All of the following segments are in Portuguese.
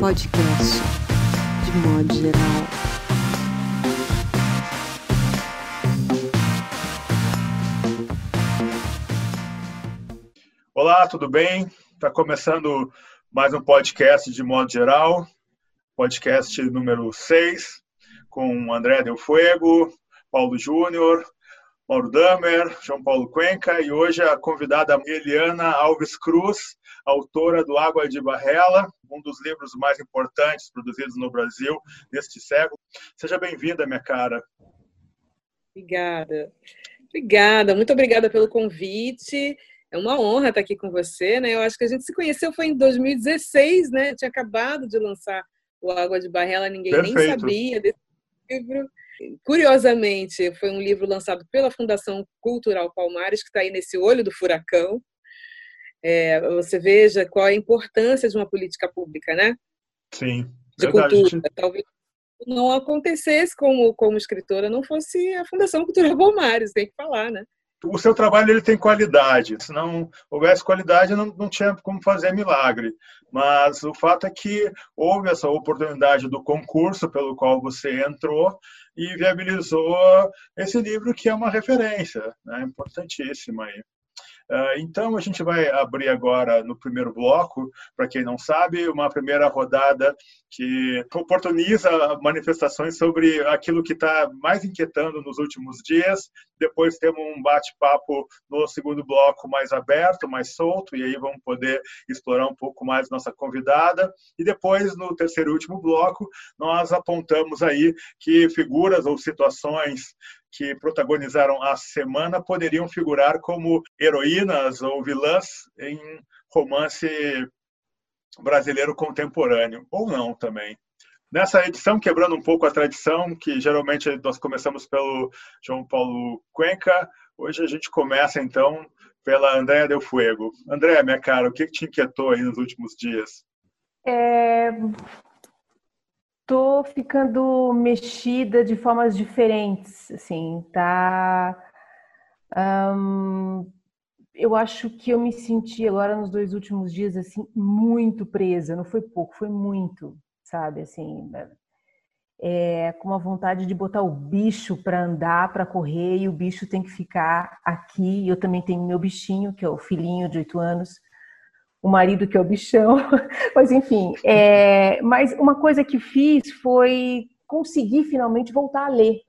podcast, de modo geral. Olá, tudo bem? Está começando mais um podcast de modo geral, podcast número 6, com André Del Fuego, Paulo Júnior, Mauro Damer, João Paulo Cuenca e hoje a convidada Eliana Alves Cruz, autora do Água de Barrela, um dos livros mais importantes produzidos no Brasil neste século. Seja bem-vinda, minha cara. Obrigada. Obrigada, muito obrigada pelo convite. É uma honra estar aqui com você, né? Eu acho que a gente se conheceu foi em 2016, né? Eu tinha acabado de lançar o Água de Barrela, ninguém Perfeito. nem sabia desse livro. Curiosamente, foi um livro lançado pela Fundação Cultural Palmares, que está aí nesse olho do furacão. É, você veja qual a importância de uma política pública, né? Sim. De verdade. cultura. Talvez não acontecesse como, como escritora, não fosse a Fundação Cultural Palmares, tem que falar, né? o seu trabalho ele tem qualidade. Se não houvesse qualidade, não, não tinha como fazer milagre. Mas o fato é que houve essa oportunidade do concurso pelo qual você entrou e viabilizou esse livro que é uma referência, né? importantíssima aí. Ah, então, a gente vai abrir agora no primeiro bloco, para quem não sabe, uma primeira rodada que oportuniza manifestações sobre aquilo que está mais inquietando nos últimos dias. Depois temos um bate-papo no segundo bloco mais aberto, mais solto, e aí vamos poder explorar um pouco mais nossa convidada. E depois, no terceiro e último bloco, nós apontamos aí que figuras ou situações que protagonizaram a semana poderiam figurar como heroínas ou vilãs em romance brasileiro contemporâneo, ou não também. Nessa edição, quebrando um pouco a tradição, que geralmente nós começamos pelo João Paulo Cuenca, hoje a gente começa então pela Andréa Del Fuego. André, minha cara, o que te inquietou aí nos últimos dias? É, tô ficando mexida de formas diferentes, assim, tá? Um, eu acho que eu me senti agora nos dois últimos dias assim muito presa. Não foi pouco, foi muito, sabe? Assim, é, com uma vontade de botar o bicho para andar, para correr e o bicho tem que ficar aqui. Eu também tenho meu bichinho que é o filhinho de oito anos o marido que é o bichão, mas enfim. É, mas uma coisa que fiz foi conseguir finalmente voltar a ler.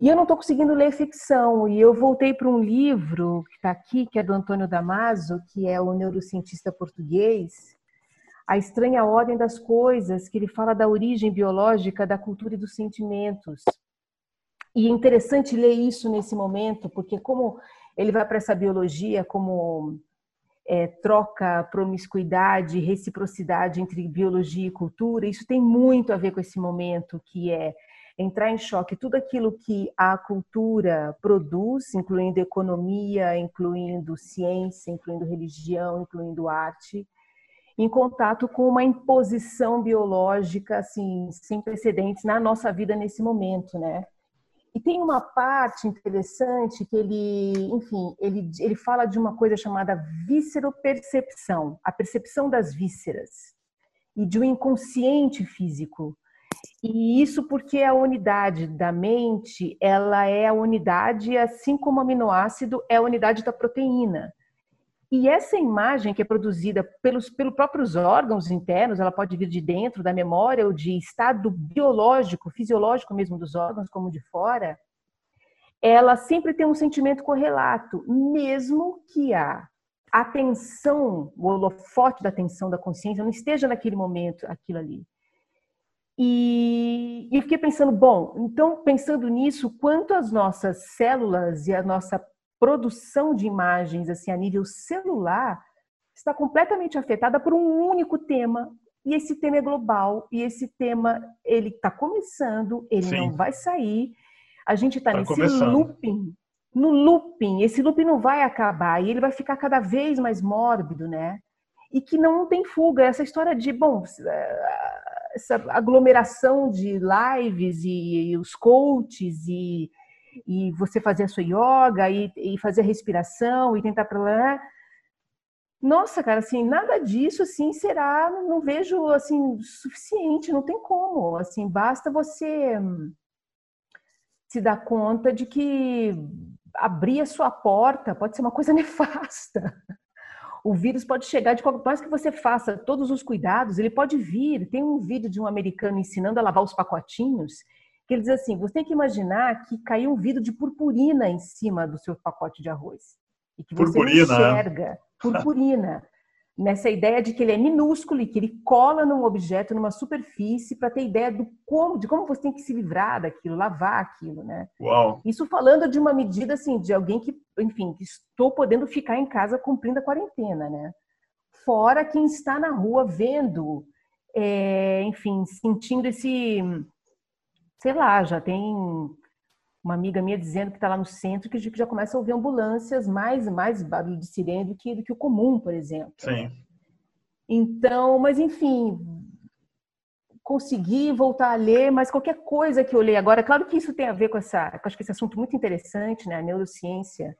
E eu não estou conseguindo ler ficção, e eu voltei para um livro que está aqui, que é do Antônio Damaso, que é o neurocientista português, A Estranha Ordem das Coisas, que ele fala da origem biológica da cultura e dos sentimentos. E é interessante ler isso nesse momento, porque como ele vai para essa biologia como é, troca, promiscuidade, reciprocidade entre biologia e cultura, isso tem muito a ver com esse momento que é entrar em choque tudo aquilo que a cultura produz, incluindo economia, incluindo ciência, incluindo religião, incluindo arte, em contato com uma imposição biológica assim sem precedentes na nossa vida nesse momento, né? E tem uma parte interessante que ele, enfim, ele, ele fala de uma coisa chamada vísceropercepção, a percepção das vísceras e de um inconsciente físico. E isso porque a unidade da mente, ela é a unidade, assim como o aminoácido é a unidade da proteína. E essa imagem que é produzida pelos, pelos próprios órgãos internos, ela pode vir de dentro da memória ou de estado biológico, fisiológico mesmo dos órgãos, como de fora, ela sempre tem um sentimento correlato, mesmo que a atenção, o holofote da atenção da consciência não esteja naquele momento, aquilo ali. E, eu fiquei pensando, bom, então pensando nisso, quanto as nossas células e a nossa produção de imagens assim a nível celular está completamente afetada por um único tema. E esse tema é global e esse tema ele está começando ele Sim. não vai sair. A gente está tá nesse começando. looping no looping. Esse looping não vai acabar e ele vai ficar cada vez mais mórbido né? E que não tem fuga. Essa história de bom essa aglomeração de lives e, e os coaches e e você fazer a sua yoga e, e fazer a respiração e tentar para lá Nossa, cara, assim, nada disso assim será, não vejo assim suficiente, não tem como. Assim, basta você se dar conta de que abrir a sua porta pode ser uma coisa nefasta. O vírus pode chegar de qualquer mais que você faça todos os cuidados, ele pode vir. Tem um vídeo de um americano ensinando a lavar os pacotinhos, que ele diz assim: você tem que imaginar que caiu um vidro de purpurina em cima do seu pacote de arroz. E que você purpurina. enxerga purpurina nessa ideia de que ele é minúsculo e que ele cola num objeto, numa superfície, para ter ideia do como, de como você tem que se livrar daquilo, lavar aquilo, né? Uau. Isso falando de uma medida assim de alguém que, enfim, que estou podendo ficar em casa cumprindo a quarentena, né? Fora quem está na rua vendo, é, enfim, sentindo esse, sei lá, já tem uma amiga minha dizendo que está lá no centro que já começa a ouvir ambulâncias mais mais barulho de sirene do que do que o comum, por exemplo. Sim. Então, mas enfim, consegui voltar a ler, mas qualquer coisa que eu leio agora, claro que isso tem a ver com essa, acho que esse assunto muito interessante, né, a neurociência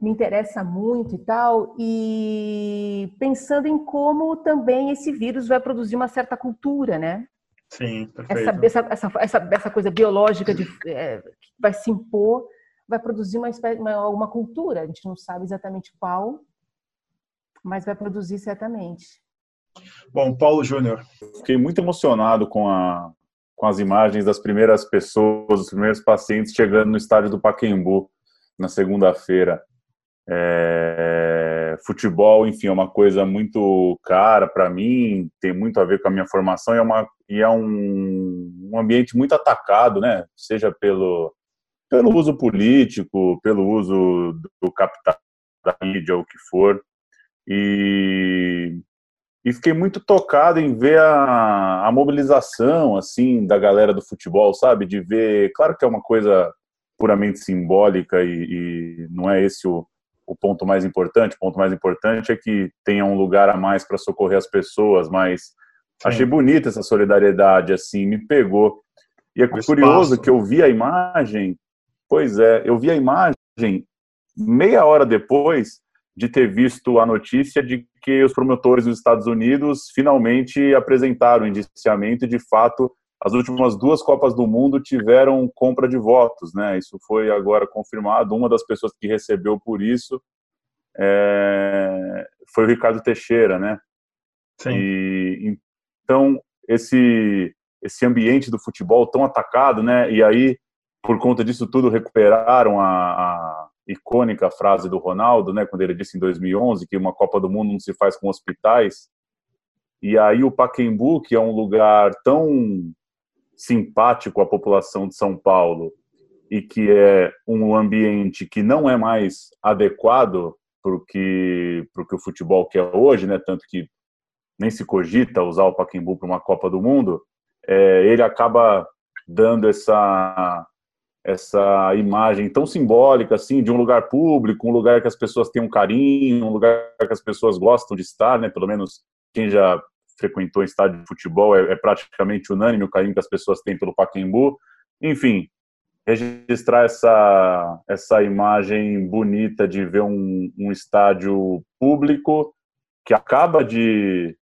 me interessa muito e tal, e pensando em como também esse vírus vai produzir uma certa cultura, né? Sim, perfeito. Essa, essa, essa, essa coisa biológica de, é, que vai se impor, vai produzir uma, espécie, uma, uma cultura, a gente não sabe exatamente qual, mas vai produzir certamente. Bom, Paulo Júnior. Fiquei muito emocionado com, a, com as imagens das primeiras pessoas, os primeiros pacientes chegando no estádio do Paquembu na segunda-feira. É, futebol, enfim, é uma coisa muito cara para mim, tem muito a ver com a minha formação e é, uma, e é um, um ambiente muito atacado, né? Seja pelo, pelo uso político, pelo uso do capital da mídia, o que for. E, e fiquei muito tocado em ver a, a mobilização, assim, da galera do futebol, sabe? De ver, claro que é uma coisa puramente simbólica e, e não é esse o, o ponto mais importante. O ponto mais importante é que tenha um lugar a mais para socorrer as pessoas, mas Sim. achei bonita essa solidariedade, assim, me pegou. E é o curioso espaço. que eu vi a imagem, pois é, eu vi a imagem meia hora depois de ter visto a notícia de que os promotores dos Estados Unidos finalmente apresentaram o indiciamento e, de fato, as últimas duas Copas do Mundo tiveram compra de votos, né? Isso foi agora confirmado. Uma das pessoas que recebeu por isso é, foi o Ricardo Teixeira, né? Sim. E, então esse esse ambiente do futebol tão atacado, né? E aí por conta disso tudo recuperaram a, a icônica frase do Ronaldo, né? Quando ele disse em 2011 que uma Copa do Mundo não se faz com hospitais. E aí o Pacaembu, que é um lugar tão simpático à população de São Paulo e que é um ambiente que não é mais adequado para o que, que o futebol quer hoje, né? tanto que nem se cogita usar o Pacaembu para uma Copa do Mundo, é, ele acaba dando essa essa imagem tão simbólica assim de um lugar público, um lugar que as pessoas têm um carinho, um lugar que as pessoas gostam de estar, né? Pelo menos quem já frequentou estádio de futebol, é, é, praticamente unânime o carinho que as pessoas têm pelo Pacaembu. Enfim, registrar essa, essa imagem bonita de ver um, um estádio público que acaba de,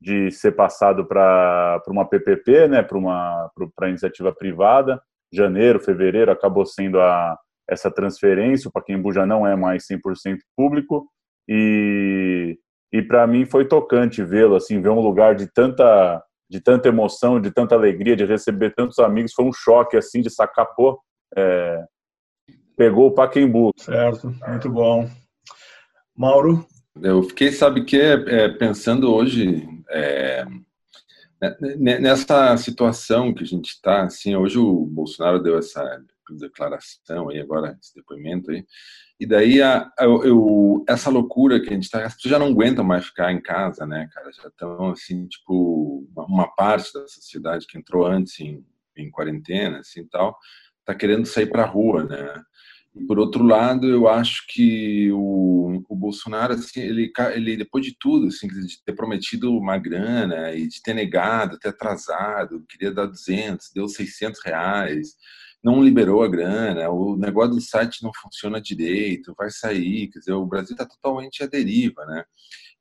de ser passado para uma PPP, né, para uma iniciativa privada. Janeiro, fevereiro acabou sendo a, essa transferência, o Pacaembu já não é mais 100% público e e para mim foi tocante vê-lo assim ver um lugar de tanta de tanta emoção de tanta alegria de receber tantos amigos foi um choque assim de sacar pô é, pegou o Paquembu certo muito bom. Mauro? Eu fiquei sabe que é, pensando hoje é, né, nessa situação que a gente está assim hoje o Bolsonaro deu essa declaração aí agora esse depoimento aí e daí a, eu, eu, essa loucura que a gente está, as pessoas já não aguentam mais ficar em casa, né, cara? Já estão assim, tipo, uma parte da sociedade que entrou antes em, em quarentena, assim, tal, tá querendo sair para rua, né? E por outro lado, eu acho que o, o Bolsonaro, assim, ele, ele depois de tudo, assim, de ter prometido uma grana e de ter negado, ter atrasado, queria dar 200, deu 600 reais, não liberou a grana, o negócio do site não funciona direito, vai sair, quer dizer, o Brasil está totalmente à deriva, né?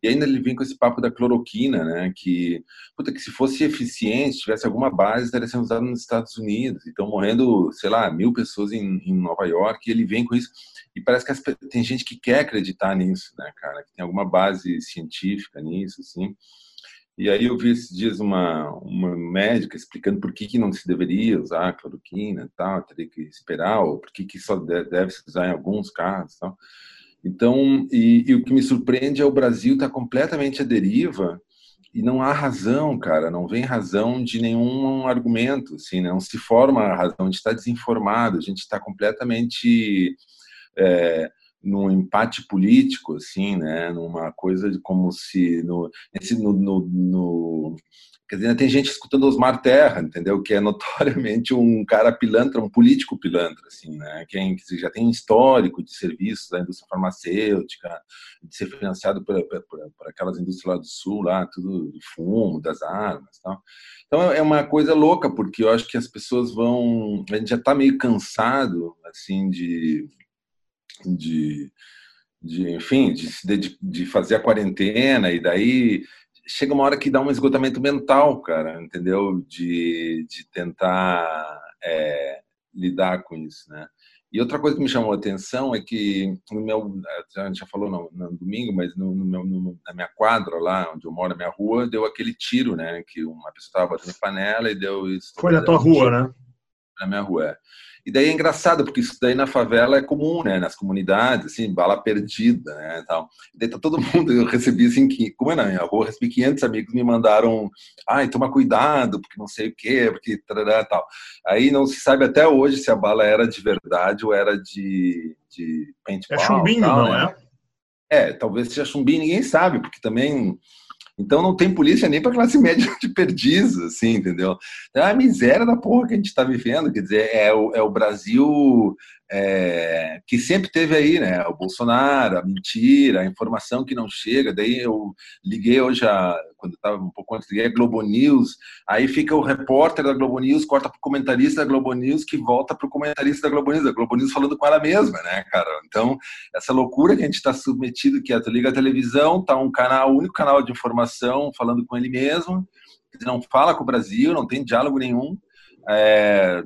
E ainda ele vem com esse papo da cloroquina, né? Que, puta, que se fosse eficiente, tivesse alguma base, estaria sendo usado nos Estados Unidos. Então, morrendo, sei lá, mil pessoas em, em Nova York, e ele vem com isso. E parece que as, tem gente que quer acreditar nisso, né, cara? Que tem alguma base científica nisso, assim. E aí eu vi esses dias uma, uma médica explicando por que, que não se deveria usar cloroquina e tal, teria que esperar, ou por que, que só deve se usar em alguns casos e tal. Então, e, e o que me surpreende é o Brasil estar tá completamente à deriva e não há razão, cara, não vem razão de nenhum argumento, assim, né? não se forma a razão, a gente está desinformado, a gente está completamente é, num empate político, assim, né? Numa coisa de como se no, esse, no, no, no Quer dizer, tem gente escutando Osmar Terra, entendeu? Que é notoriamente um cara pilantra, um político pilantra, assim, né? Quem que já tem histórico de serviços da indústria farmacêutica, de ser financiado por, por, por, aquelas indústrias lá do sul, lá, tudo do fumo, das armas, tal. Então é uma coisa louca, porque eu acho que as pessoas vão, a gente já está meio cansado, assim, de de, de enfim, de, de, de fazer a quarentena e daí chega uma hora que dá um esgotamento mental, cara, entendeu? De, de tentar é, lidar com isso, né? E outra coisa que me chamou a atenção é que no meu, a gente já falou no, no domingo, mas no, no meu, no, na minha quadra lá, onde eu moro, na minha rua, deu aquele tiro, né? Que uma pessoa estava batendo panela e deu isso. Foi na tua rua, né? Na minha rua. E daí é engraçado, porque isso daí na favela é comum, né? Nas comunidades, assim, bala perdida, né? Tal. E daí tá todo mundo, eu recebi assim, que, como é na minha rua, recebi 500 amigos me mandaram, ai, toma cuidado, porque não sei o quê, porque tarará, tal. Aí não se sabe até hoje se a bala era de verdade ou era de, de paintball. É chumbinho, tal, não né? é? É, talvez seja chumbinho, ninguém sabe, porque também então não tem polícia nem para classe média de perdiz, assim, entendeu? Então é a miséria da porra que a gente está vivendo, quer dizer, é o, é o Brasil é, que sempre teve aí, né? O Bolsonaro, a mentira, a informação que não chega. Daí eu liguei hoje, a, quando estava um pouco antes, liguei a Globo News. Aí fica o repórter da Globo News, corta para o comentarista da Globo News, que volta para o comentarista da Globo News. A Globo News falando com ela mesma, né, cara? Então, essa loucura que a gente está submetido, que é, tu liga a televisão, tá um canal, o único canal de informação falando com ele mesmo, não fala com o Brasil, não tem diálogo nenhum. É,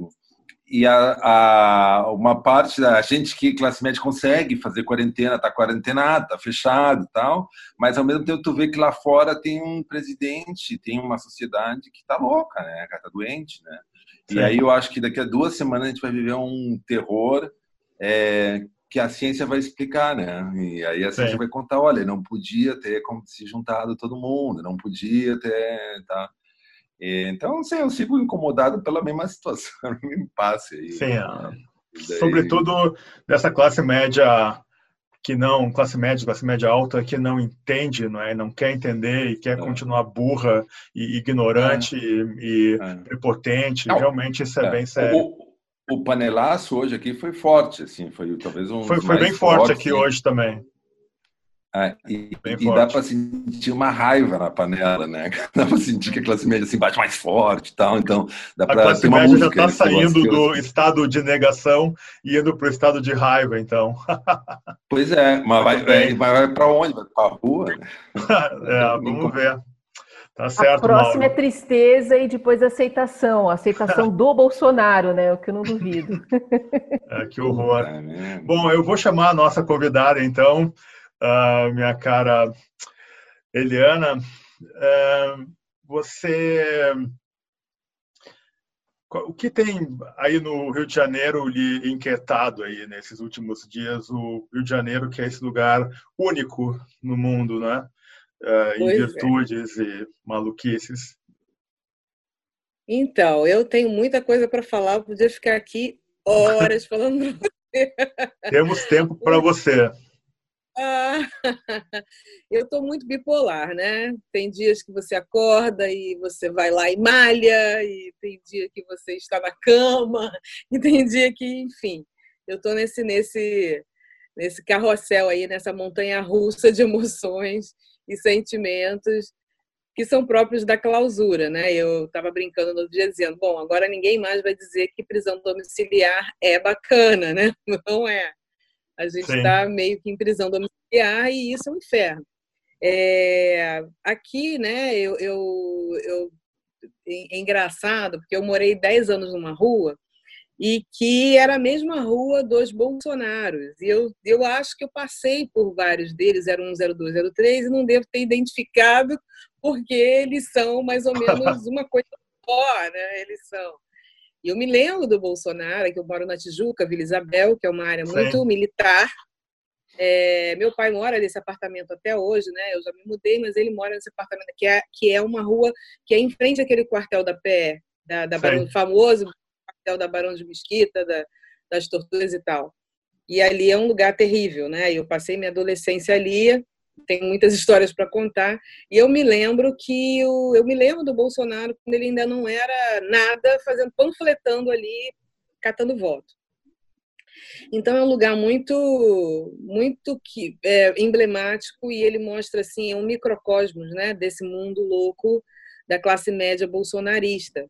e a, a, uma parte da gente que classe média consegue fazer quarentena, tá quarentenado, tá fechado tal, mas ao mesmo tempo tu vê que lá fora tem um presidente, tem uma sociedade que tá louca, né, tá doente, né? Sim. E aí eu acho que daqui a duas semanas a gente vai viver um terror é, que a ciência vai explicar, né? E aí a ciência Sim. vai contar, olha, não podia ter se juntado todo mundo, não podia ter, tá? Então, assim, eu sigo incomodado pela mesma situação, me passe aí. Sim, daí... sobretudo dessa classe média que não, classe média, classe média alta, que não entende, não é? Não quer entender e quer é. continuar burra e ignorante é. e, é. prepotente. Não, Realmente isso é, é, bem sério. O, o, panelaço hoje aqui foi forte, assim, foi talvez um Foi, foi bem forte aqui hoje também. É, e, e dá para sentir uma raiva na panela, né? Dá para sentir que a classe média assim, bate mais forte e tal. Então, dá para A classe média já está saindo do estado de negação e indo para o estado de raiva, então. Pois é, mas vai, vai, vai para onde? Vai para a rua? Né? é, vamos ver. Tá certo, a próxima Mauro. é tristeza e depois aceitação. Aceitação do Bolsonaro, né? O que eu não duvido. É, que horror. É Bom, eu vou chamar a nossa convidada, então uh, minha cara Eliana, uh, você. O que tem aí no Rio de Janeiro lhe inquietado aí nesses últimos dias? O Rio de Janeiro, que é esse lugar único no mundo, né? Uh, em é. virtudes é. e maluquices. Então, eu tenho muita coisa para falar, eu podia ficar aqui horas falando para você. Temos tempo para você. Ah, eu estou muito bipolar, né? Tem dias que você acorda e você vai lá e malha, e tem dia que você está na cama, e tem dia que, enfim, eu estou nesse, nesse, nesse carrossel aí, nessa montanha russa de emoções e sentimentos, que são próprios da clausura, né? Eu estava brincando no dia dizendo, bom, agora ninguém mais vai dizer que prisão domiciliar é bacana, né? Não é. A gente está meio que em prisão domiciliar e isso é um inferno. É, aqui, né, eu, eu, eu, é engraçado, porque eu morei 10 anos numa rua e que era a mesma rua dos Bolsonaros. E eu, eu acho que eu passei por vários deles, 01, 02, 03, e não devo ter identificado porque eles são mais ou menos uma coisa só, né? Eles são. E eu me lembro do Bolsonaro, que eu moro na Tijuca, Vila Isabel, que é uma área muito Sim. militar. É, meu pai mora nesse apartamento até hoje, né? Eu já me mudei, mas ele mora nesse apartamento que é, que é uma rua que é em frente àquele quartel da PE, da, da famoso da Barão de Mesquita, da, das Torturas e tal. E ali é um lugar terrível, né? Eu passei minha adolescência ali, tem muitas histórias para contar. E eu me lembro que o, eu me lembro do Bolsonaro quando ele ainda não era nada, fazendo panfletando ali, catando voto. Então é um lugar muito, muito que, é, emblemático e ele mostra assim é um microcosmos, né, desse mundo louco da classe média bolsonarista.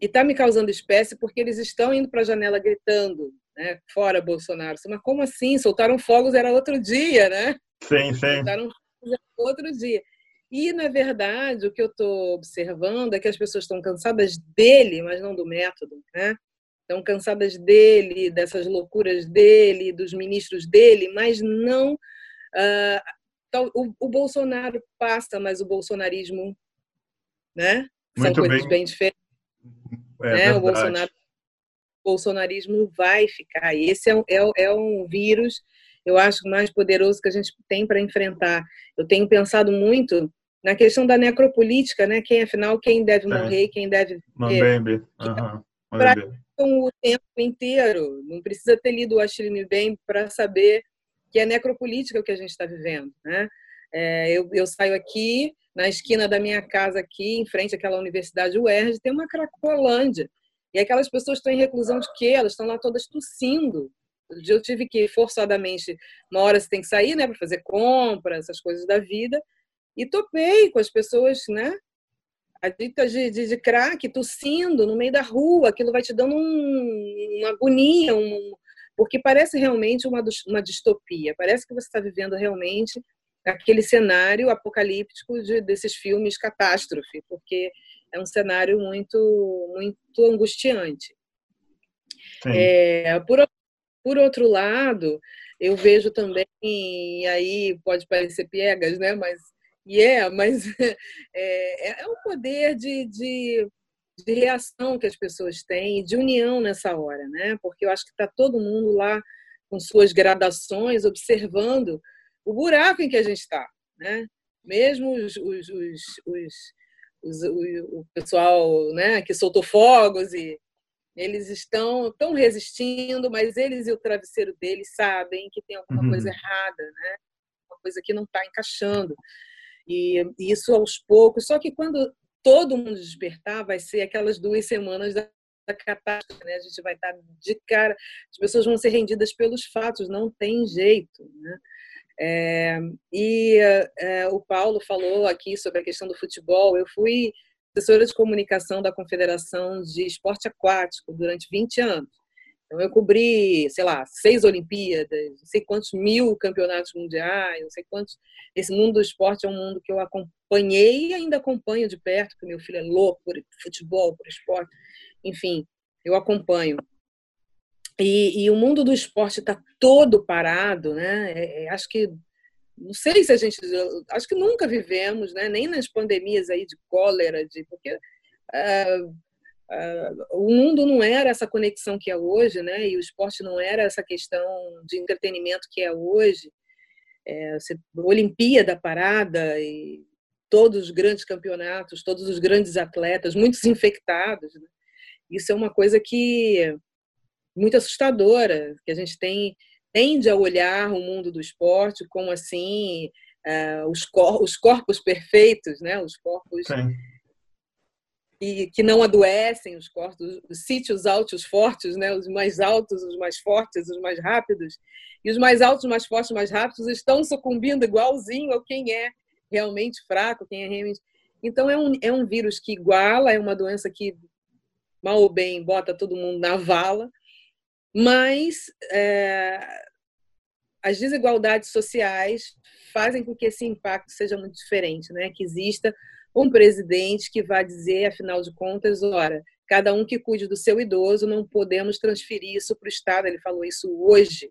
E está me causando espécie porque eles estão indo para a janela gritando, né, fora Bolsonaro. Mas como assim? Soltaram fogos era outro dia, né? Sim, sim. Soltaram fogos era outro dia. E, na verdade, o que eu estou observando é que as pessoas estão cansadas dele, mas não do método, né? estão cansadas dele, dessas loucuras dele, dos ministros dele, mas não. Uh, o, o, Bolsonaro passa, mas o bolsonarismo, né? São coisas bem, bem diferentes. É, né? O Bolsonaro, bolsonarismo vai ficar. E esse é um, é, é um vírus, eu acho, mais poderoso que a gente tem para enfrentar. Eu tenho pensado muito na questão da necropolítica, né? Quem, afinal, quem deve morrer, quem deve. Mambembe. Uhum o tempo inteiro. Não precisa ter lido o Achille bem para saber que é necropolítica o que a gente está vivendo. Né? É, eu, eu, saio aqui, na esquina da minha casa, aqui, em frente àquela universidade UERJ, tem uma Cracolândia. E aquelas pessoas estão em reclusão de quê? Elas estão lá todas tossindo. Eu tive que, forçadamente, uma hora você tem que sair né, para fazer compras, essas coisas da vida, e topei com as pessoas né, adictas de, de, de crack, tossindo no meio da rua, aquilo vai te dando um, uma agonia, um, porque parece realmente uma, uma distopia, parece que você está vivendo realmente aquele cenário apocalíptico de, desses filmes catástrofe, porque é um cenário muito, muito angustiante. É, por, por outro lado, eu vejo também, e aí pode parecer piegas, né, mas e é, mas é, é um poder de, de, de, reação que as pessoas têm, de união nessa hora, né? Porque eu acho que está todo mundo lá com suas gradações, observando o buraco em que a gente está, né? Mesmo os, os, os, os, o, pessoal né, que soltou fogos e eles estão, estão resistindo, mas eles e o travesseiro deles sabem que tem alguma uhum. coisa errada, né? Uma coisa que não está encaixando. E isso aos poucos. Só que quando todo mundo despertar, vai ser aquelas duas semanas da, da catástrofe, né? A gente vai estar de cara, as pessoas vão ser rendidas pelos fatos, não tem jeito, né? É, e é, o Paulo falou aqui sobre a questão do futebol. Eu fui assessora de comunicação da Confederação de Esporte Aquático durante 20 anos. Então, eu cobri, sei lá, seis Olimpíadas, não sei quantos mil campeonatos mundiais, não sei quantos. Esse mundo do esporte é um mundo que eu acompanhei e ainda acompanho de perto, porque meu filho é louco por futebol, por esporte. Enfim, eu acompanho. E, e o mundo do esporte está todo parado, né? É, é, acho que não sei se a gente acho que nunca vivemos né nem nas pandemias aí de cólera de porque uh, Uh, o mundo não era essa conexão que é hoje, né? E o esporte não era essa questão de entretenimento que é hoje. É, você, Olimpíada parada e todos os grandes campeonatos, todos os grandes atletas, muitos infectados. Né? Isso é uma coisa que muito assustadora, que a gente tem tende a olhar o mundo do esporte como assim uh, os, cor os corpos perfeitos, né? Os corpos Sim e que não adoecem os corpos, os sítios altos, fortes, né? os mais altos, os mais fortes, os mais rápidos. E os mais altos, mais fortes, mais rápidos estão sucumbindo igualzinho ao quem é realmente fraco, quem é realmente. Então, é um, é um vírus que iguala, é uma doença que, mal ou bem, bota todo mundo na vala, mas é, as desigualdades sociais fazem com que esse impacto seja muito diferente, né? que exista um presidente que vá dizer, afinal de contas, ora, cada um que cuide do seu idoso, não podemos transferir isso para o Estado. Ele falou isso hoje.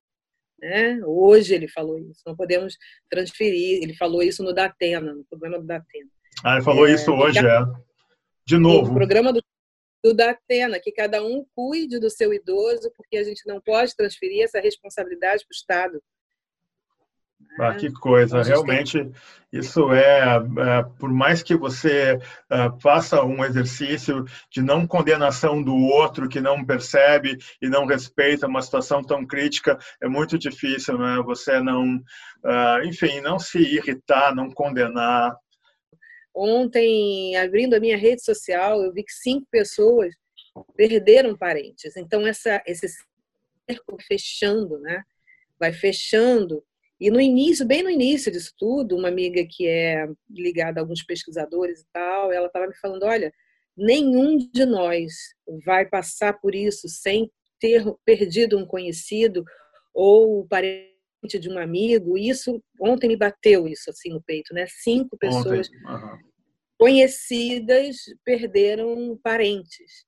Né? Hoje ele falou isso. Não podemos transferir. Ele falou isso no Datena, no programa do Datena. Ah, ele falou é, isso hoje, é. De novo. No programa do, do Datena, que cada um cuide do seu idoso, porque a gente não pode transferir essa responsabilidade para o Estado. Ah, que coisa, realmente isso é, é, por mais que você uh, faça um exercício de não condenação do outro que não percebe e não respeita uma situação tão crítica, é muito difícil, né? Você não, uh, enfim, não se irritar, não condenar. Ontem, abrindo a minha rede social, eu vi que cinco pessoas perderam parentes. Então, essa, esse cerco fechando, né? Vai fechando e no início, bem no início disso tudo, uma amiga que é ligada a alguns pesquisadores e tal, ela estava me falando: olha, nenhum de nós vai passar por isso sem ter perdido um conhecido ou parente de um amigo. Isso ontem me bateu isso assim no peito, né? Cinco pessoas uhum. conhecidas perderam parentes.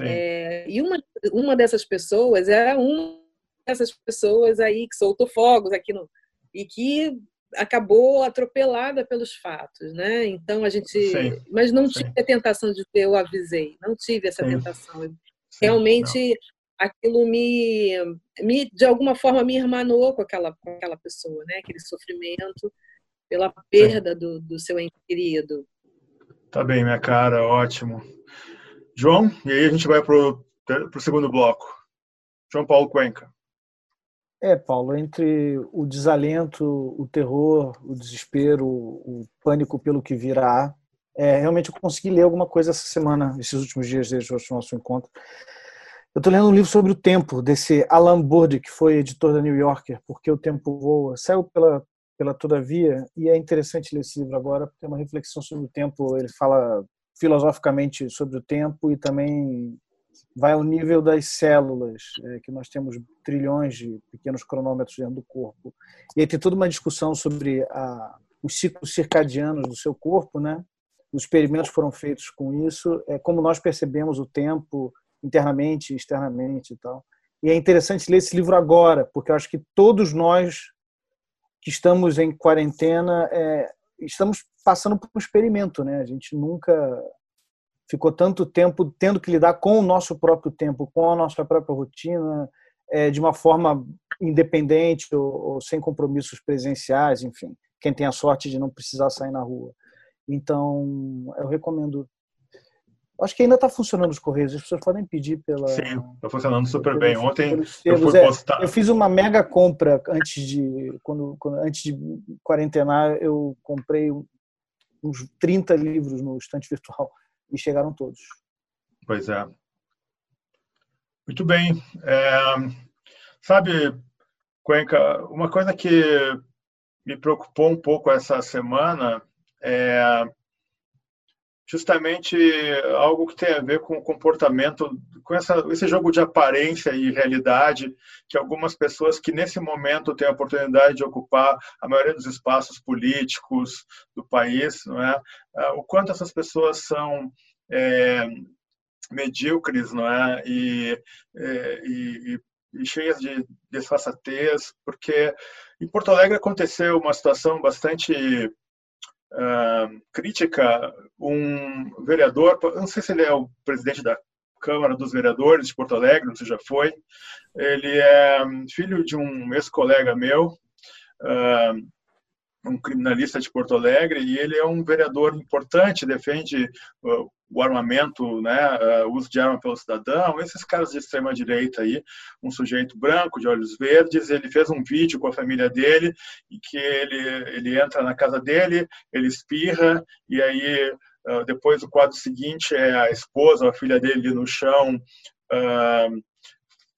É, e uma, uma dessas pessoas era uma dessas pessoas aí que soltou fogos aqui no, e que acabou atropelada pelos fatos, né? Então a gente, sim, mas não sim. tive a tentação de ter, eu avisei, não tive essa sim. tentação. Realmente. Aquilo me, me, de alguma forma, me irmanou com aquela, com aquela pessoa, né? Aquele sofrimento pela perda do, do seu ente querido. Tá bem, minha cara, ótimo. João, e aí a gente vai para o segundo bloco. João Paulo Cuenca. É, Paulo, entre o desalento, o terror, o desespero, o pânico pelo que virá, é, realmente eu consegui ler alguma coisa essa semana, esses últimos dias desde o nosso encontro. Eu estou lendo um livro sobre o tempo, desse Alan Burd, que foi editor da New Yorker, Porque o Tempo Voa. Saiu pela, pela Todavia, e é interessante ler esse livro agora, porque é uma reflexão sobre o tempo. Ele fala filosoficamente sobre o tempo e também vai ao nível das células, é, que nós temos trilhões de pequenos cronômetros dentro do corpo. E aí tem toda uma discussão sobre a, os ciclos circadianos do seu corpo, né? Os experimentos foram feitos com isso, é como nós percebemos o tempo internamente, externamente e tal. E é interessante ler esse livro agora, porque eu acho que todos nós que estamos em quarentena é, estamos passando por um experimento, né? A gente nunca ficou tanto tempo tendo que lidar com o nosso próprio tempo, com a nossa própria rotina, é, de uma forma independente ou, ou, sem compromissos presenciais, enfim, quem tem a sorte de não precisar sair na rua. Então, eu recomendo. Acho que ainda está funcionando os correios, as pessoas podem pedir pela. Sim, está funcionando super bem. Ontem eu fui é, postar. Eu fiz uma mega compra antes de. Quando, quando, antes de quarentenar, eu comprei uns 30 livros no estante virtual e chegaram todos. Pois é. Muito bem. É, sabe, Cuenca, uma coisa que me preocupou um pouco essa semana é justamente algo que tem a ver com o comportamento, com essa, esse jogo de aparência e realidade que algumas pessoas que nesse momento têm a oportunidade de ocupar a maioria dos espaços políticos do país, não é? Ah, o quanto essas pessoas são é, medíocres, não é? E, é, e, e cheias de desfaçatez, porque em Porto Alegre aconteceu uma situação bastante crítica, um vereador, não sei se ele é o presidente da Câmara dos Vereadores de Porto Alegre, não sei se já foi, ele é filho de um ex-colega meu, uh, um criminalista de Porto Alegre, e ele é um vereador importante, defende uh, o armamento, né, o uso de arma pelo cidadão, esses caras de extrema direita aí, um sujeito branco de olhos verdes, ele fez um vídeo com a família dele e que ele ele entra na casa dele, ele espirra e aí depois o quadro seguinte é a esposa, a filha dele no chão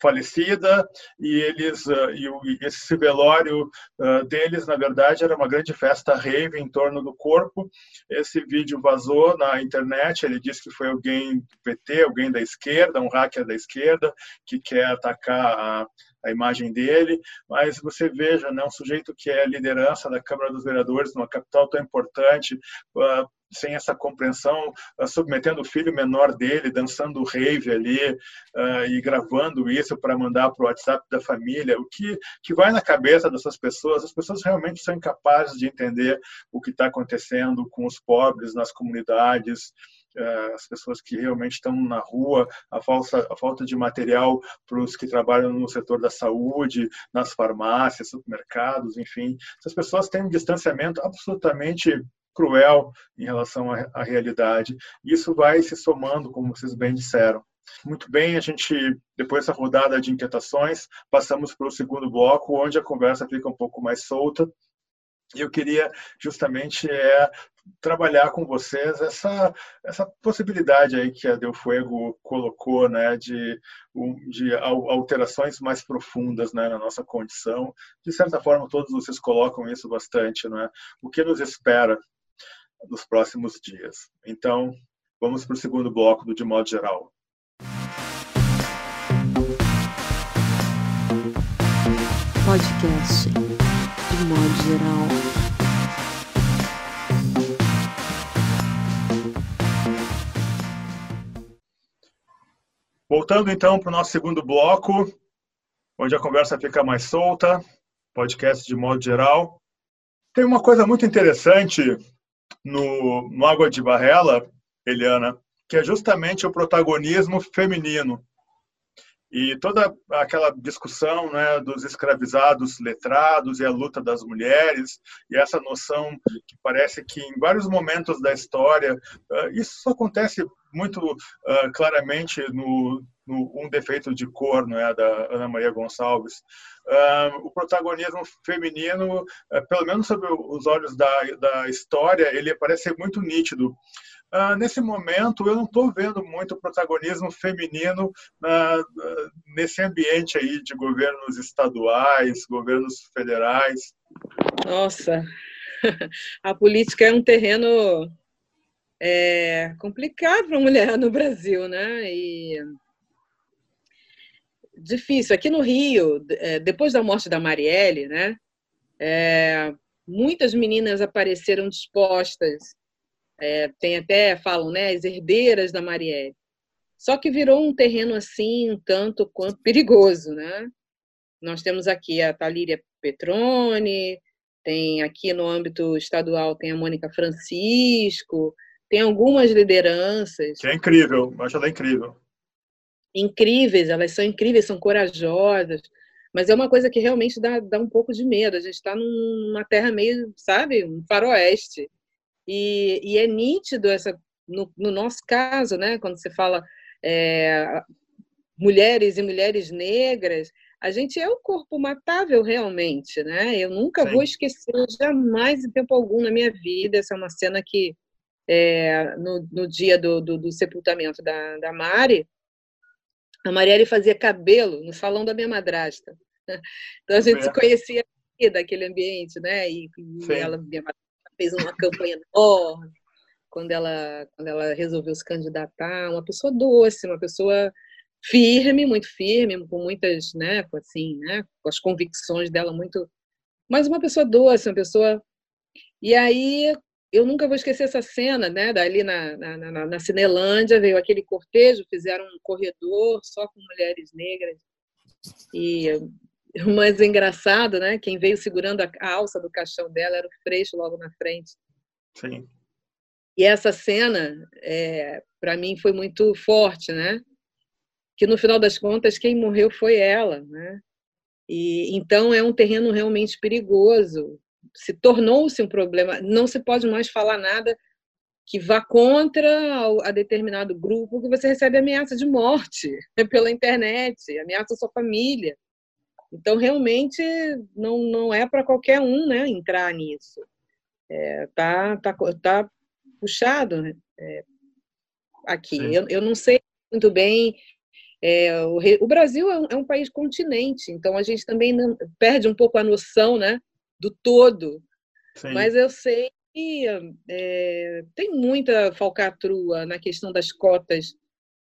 falecida e eles uh, e, esse velório uh, deles na verdade era uma grande festa rave em torno do corpo. Esse vídeo vazou na internet ele disse que foi alguém do PT alguém da esquerda um hacker da esquerda que quer atacar a, a imagem dele. Mas você veja né um sujeito que é liderança da Câmara dos Vereadores numa capital tão importante uh, sem essa compreensão, uh, submetendo o filho menor dele, dançando rave ali uh, e gravando isso para mandar para o WhatsApp da família, o que, que vai na cabeça dessas pessoas? As pessoas realmente são incapazes de entender o que está acontecendo com os pobres nas comunidades, uh, as pessoas que realmente estão na rua, a a falta de material para os que trabalham no setor da saúde, nas farmácias, supermercados, enfim. Essas pessoas têm um distanciamento absolutamente cruel em relação à, à realidade. Isso vai se somando, como vocês bem disseram. Muito bem, a gente, depois dessa rodada de inquietações, passamos para o segundo bloco, onde a conversa fica um pouco mais solta. E eu queria justamente é, trabalhar com vocês essa, essa possibilidade aí que a Del Fuego colocou, né, de, de alterações mais profundas né, na nossa condição. De certa forma, todos vocês colocam isso bastante, né? O que nos espera nos próximos dias. Então, vamos para o segundo bloco do De Modo Geral. Podcast De Modo Geral. Voltando então para o nosso segundo bloco, onde a conversa fica mais solta, podcast de modo geral. Tem uma coisa muito interessante no, no Água de Barrela, Eliana, que é justamente o protagonismo feminino. E toda aquela discussão né, dos escravizados letrados e a luta das mulheres, e essa noção que parece que em vários momentos da história, uh, isso acontece muito uh, claramente no, no, Um Defeito de Cor, né, da Ana Maria Gonçalves. Uh, o protagonismo feminino, pelo menos sob os olhos da, da história, ele parece muito nítido. Uh, nesse momento, eu não estou vendo muito protagonismo feminino uh, nesse ambiente aí de governos estaduais, governos federais. Nossa, a política é um terreno é, complicado para a mulher no Brasil, né? E difícil. Aqui no Rio, é, depois da morte da Marielle, né? É, muitas meninas apareceram dispostas é, tem até, falam, né, as herdeiras da Marielle. Só que virou um terreno assim, um tanto quanto perigoso, né? Nós temos aqui a Talíria Petrone, tem aqui no âmbito estadual tem a Mônica Francisco, tem algumas lideranças. Que é incrível, acho ela incrível. Incríveis, elas são incríveis, são corajosas, mas é uma coisa que realmente dá, dá um pouco de medo. A gente está numa terra meio, sabe, um faroeste. E, e é nítido essa, no, no, nosso caso, né, quando você fala é, mulheres e mulheres negras, a gente é o corpo matável realmente, né? Eu nunca Sim. vou esquecer jamais em tempo algum na minha vida. Essa é uma cena que é, no, no, dia do, do, do, sepultamento da, da Mari, a Marielle fazia cabelo no salão da minha madrasta. Então a gente é. se conhecia daquele ambiente, né? E, e ela, minha fez uma campanha enorme quando ela, quando ela resolveu se candidatar. Uma pessoa doce, uma pessoa firme, muito firme, com muitas, né, assim, né, com as convicções dela muito, mas uma pessoa doce, uma pessoa. E aí eu nunca vou esquecer essa cena, né, dali na, na, na, na Cinelândia, veio aquele cortejo, fizeram um corredor só com mulheres negras e o mais engraçado, né? Quem veio segurando a alça do caixão dela era o Freixo logo na frente. Sim. E essa cena, é, para mim, foi muito forte, né? Que no final das contas quem morreu foi ela, né? E então é um terreno realmente perigoso. Se tornou-se um problema. Não se pode mais falar nada que vá contra a determinado grupo, que você recebe ameaça de morte pela internet, ameaça a sua família. Então, realmente, não, não é para qualquer um né, entrar nisso. É, tá, tá, tá puxado né, é, aqui. Eu, eu não sei muito bem É, o, o, Brasil é um, é um, país continente, então a gente também não, perde um pouco a noção né, do todo. Sim. Mas eu sei que é, tem muita falcatrua na questão das cotas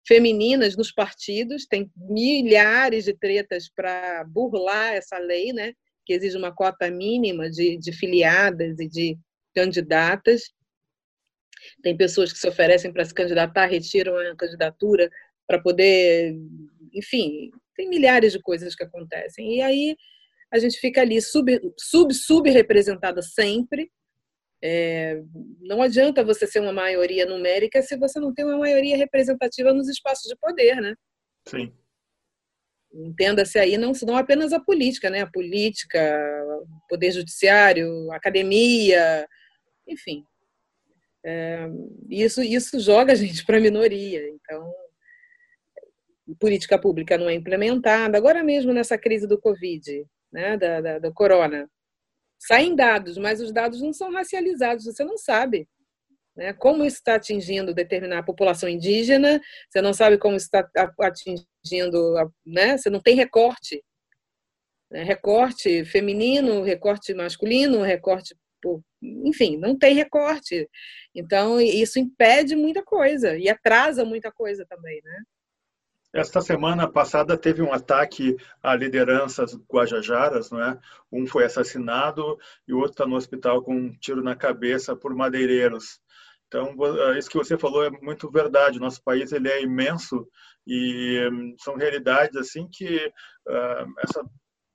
femininas nos partidos, tem milhares de tretas para burlar essa lei, né, que exige uma cota mínima de, de filiadas e de candidatas. Tem pessoas que se oferecem para se candidatar, retiram a candidatura para poder, enfim, tem milhares de coisas que acontecem. E aí a gente fica ali sub, sub, sub representada sempre. É, não adianta você ser uma maioria numérica se você não tem uma maioria representativa nos espaços de poder, né? Sim. Entenda-se aí não, não apenas a política, né? A política, o poder judiciário, a academia, enfim. É, isso, isso joga a gente para a minoria. Então, política pública não é implementada. Agora mesmo nessa crise do Covid, né, da, da, do corona, saem dados, mas os dados não são racializados, você não sabe. Né, como isso está atingindo determinada população indígena, você não sabe como está atingindo, né, você não tem recorte. Né, recorte feminino, recorte masculino, recorte por, enfim, não tem recorte. Então, isso impede muita coisa e atrasa muita coisa também, né? Esta semana passada teve um ataque a lideranças guajajaras, não é? Um foi assassinado e o outro está no hospital com um tiro na cabeça por madeireiros. Então, eh, isso que você falou é muito verdade. Nosso país ele é imenso e hum, são realidades assim que uh, essa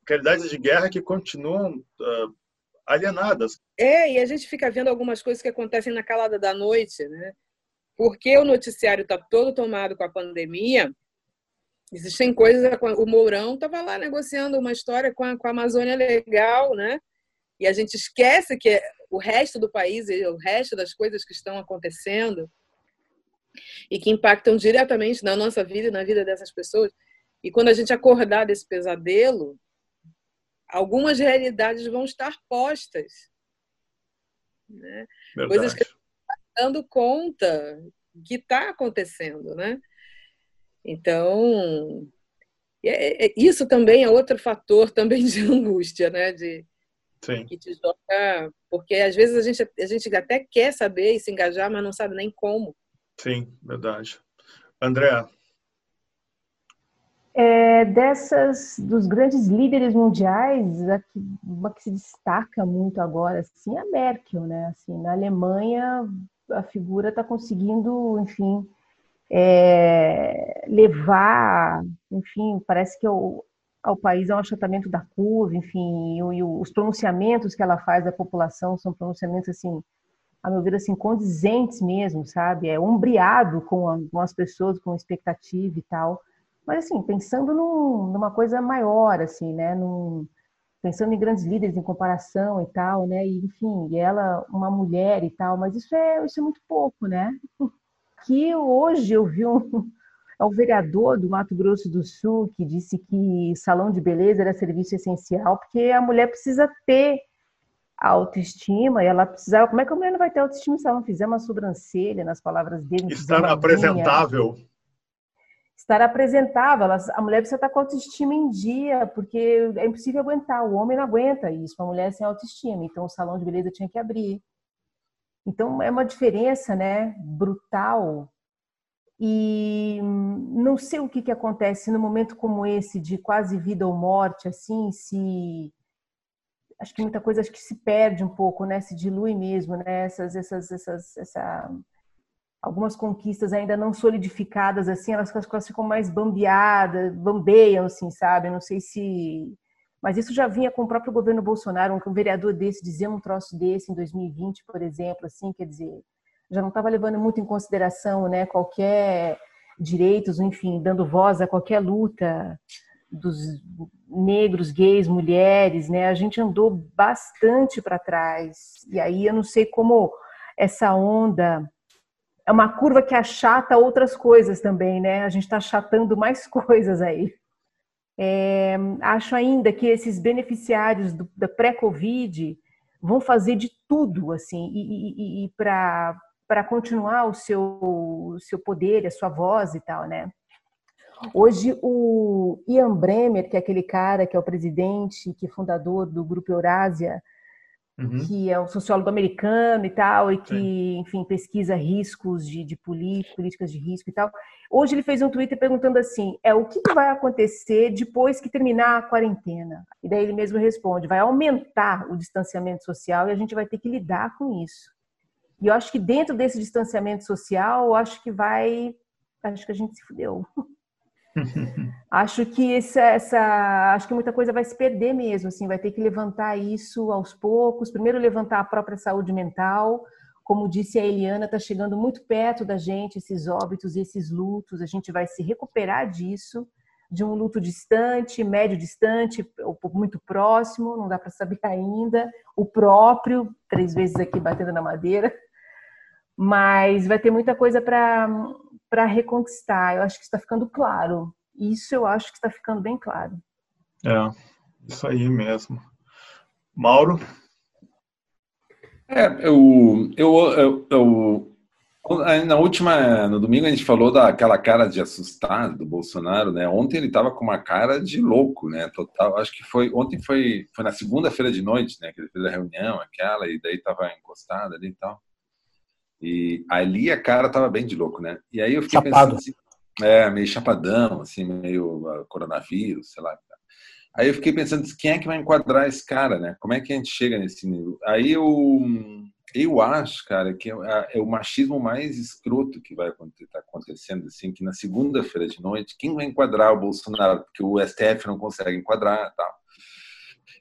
realidades de guerra que continuam uh, alienadas. É, e a gente fica vendo algumas coisas que acontecem na calada da noite, né? Porque o noticiário está todo tomado com a pandemia, Existem coisas. O Mourão estava lá negociando uma história com a, com a Amazônia Legal, né? E a gente esquece que o resto do país e o resto das coisas que estão acontecendo e que impactam diretamente na nossa vida e na vida dessas pessoas. E quando a gente acordar desse pesadelo, algumas realidades vão estar postas. Né? Coisas que a gente está dando conta que está acontecendo, né? Então, é, é, isso também é outro fator também de angústia, né? De, Sim. Que te joga, porque às vezes a gente, a gente até quer saber e se engajar, mas não sabe nem como. Sim, verdade. André. É, dessas, dos grandes líderes mundiais, a que, uma que se destaca muito agora, assim, é a Merkel, né? Assim, na Alemanha, a figura está conseguindo, enfim, é, levar, enfim, parece que o, ao país é um achatamento da curva, enfim, e, e, os pronunciamentos que ela faz da população são pronunciamentos, assim, a meu ver, assim, condizentes mesmo, sabe? É umbriado com, a, com as pessoas, com expectativa e tal. Mas, assim, pensando num, numa coisa maior, assim, né? Num, pensando em grandes líderes em comparação e tal, né? E, enfim, e ela, uma mulher e tal, mas isso é, isso é muito pouco, né? que hoje eu vi um, é o vereador do Mato Grosso do Sul que disse que salão de beleza era serviço essencial, porque a mulher precisa ter autoestima e ela precisava. Como é que a mulher não vai ter autoestima se ela não fizer uma sobrancelha, nas palavras dele? Estar apresentável. Estar apresentável. a mulher precisa estar com autoestima em dia, porque é impossível aguentar. O homem não aguenta isso, uma mulher sem autoestima. Então o salão de beleza tinha que abrir. Então é uma diferença, né, brutal. E não sei o que, que acontece no momento como esse de quase vida ou morte, assim, se acho que muita coisa acho que se perde um pouco, né, se dilui mesmo, né, essas essas essas essa algumas conquistas ainda não solidificadas assim, elas, elas ficam mais bambeadas, bambeiam assim, sabe? não sei se mas isso já vinha com o próprio governo Bolsonaro, um vereador desse dizendo um troço desse em 2020, por exemplo, assim, quer dizer, já não estava levando muito em consideração, né, qualquer direitos, enfim, dando voz a qualquer luta dos negros, gays, mulheres, né? A gente andou bastante para trás. E aí eu não sei como essa onda é uma curva que achata outras coisas também, né? A gente está achatando mais coisas aí. É, acho ainda que esses beneficiários do, da pré-Covid vão fazer de tudo assim e, e, e para continuar o seu seu poder, a sua voz e tal, né? Hoje o Ian Bremer, que é aquele cara que é o presidente, que é fundador do Grupo Eurásia, uhum. que é um sociólogo americano e tal, e que, Sim. enfim, pesquisa riscos de, de políticas de risco e tal. Hoje ele fez um Twitter perguntando assim: é o que vai acontecer depois que terminar a quarentena? E daí ele mesmo responde: vai aumentar o distanciamento social e a gente vai ter que lidar com isso. E eu acho que dentro desse distanciamento social, eu acho que vai. Acho que a gente se fudeu. acho que essa, essa, acho que muita coisa vai se perder mesmo, assim, vai ter que levantar isso aos poucos. Primeiro levantar a própria saúde mental, como disse a Eliana, está chegando muito perto da gente esses óbitos, esses lutos. A gente vai se recuperar disso, de um luto distante, médio distante, ou muito próximo, não dá para saber ainda. O próprio, três vezes aqui batendo na madeira. Mas vai ter muita coisa para para reconquistar. Eu acho que está ficando claro. Isso eu acho que está ficando bem claro. É, isso aí mesmo. Mauro? É, eu, eu, eu, eu, na última, no domingo a gente falou daquela cara de assustado do Bolsonaro, né? Ontem ele estava com uma cara de louco, né? Total. Acho que foi ontem foi, foi na segunda-feira de noite, né? Que ele fez a reunião, aquela e daí estava encostado ali e tal. E ali a cara tava bem de louco, né? E aí eu fiquei Chapado. pensando assim, é, meio chapadão, assim, meio uh, coronavírus, sei lá. Aí eu fiquei pensando, quem é que vai enquadrar esse cara, né? Como é que a gente chega nesse nível? Aí eu, eu acho, cara, que é, é o machismo mais escroto que vai estar tá acontecendo, assim, que na segunda-feira de noite, quem vai enquadrar o Bolsonaro? Porque o STF não consegue enquadrar tal.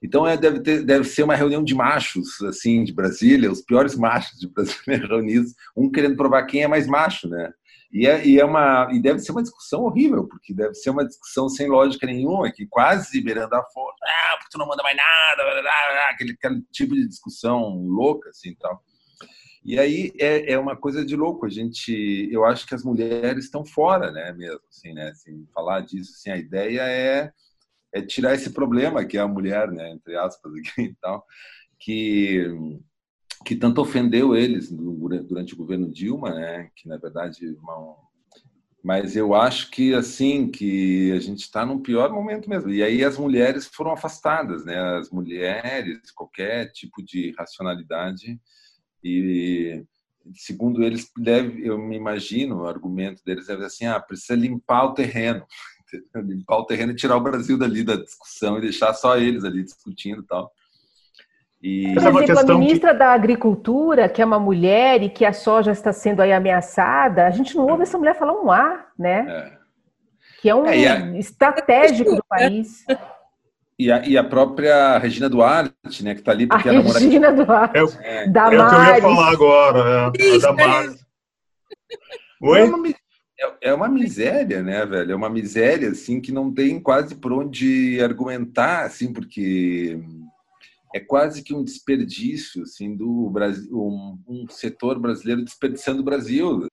Então é, deve, ter, deve ser uma reunião de machos, assim, de Brasília, os piores machos de Brasília reunidos, um querendo provar quem é mais macho, né? E, é, e, é uma, e deve ser uma discussão horrível, porque deve ser uma discussão sem lógica nenhuma, que quase beirando a força, ah, porque tu não manda mais nada, blá, blá, blá, aquele, aquele tipo de discussão louca, assim, tal. E aí é, é uma coisa de louco. A gente, eu acho que as mulheres estão fora, né, mesmo, assim, né, assim, falar disso, assim, a ideia é é tirar esse problema que é a mulher, né, entre aspas, aqui que que tanto ofendeu eles durante o governo Dilma, né, que na verdade uma, mas eu acho que assim que a gente está num pior momento mesmo. E aí as mulheres foram afastadas, né? As mulheres, qualquer tipo de racionalidade e segundo eles deve, eu me imagino, o argumento deles ser assim, ah, precisa limpar o terreno limpar o terreno e tirar o Brasil dali da discussão e deixar só eles ali discutindo e tal. E... Por é exemplo, a ministra que... da Agricultura, que é uma mulher e que a soja está sendo aí ameaçada, a gente não ouve essa mulher falar um A, né? É. Que é um é, a... estratégico do país. E a, e a própria Regina Duarte, né, que está ali porque a Regina Duarte. É, é, é, o que eu ia falar agora, é, a Damares. Oi? É, é uma miséria, né, velho? É uma miséria, assim, que não tem quase por onde argumentar, assim, porque é quase que um desperdício, assim, do Brasil, um, um setor brasileiro desperdiçando o Brasil.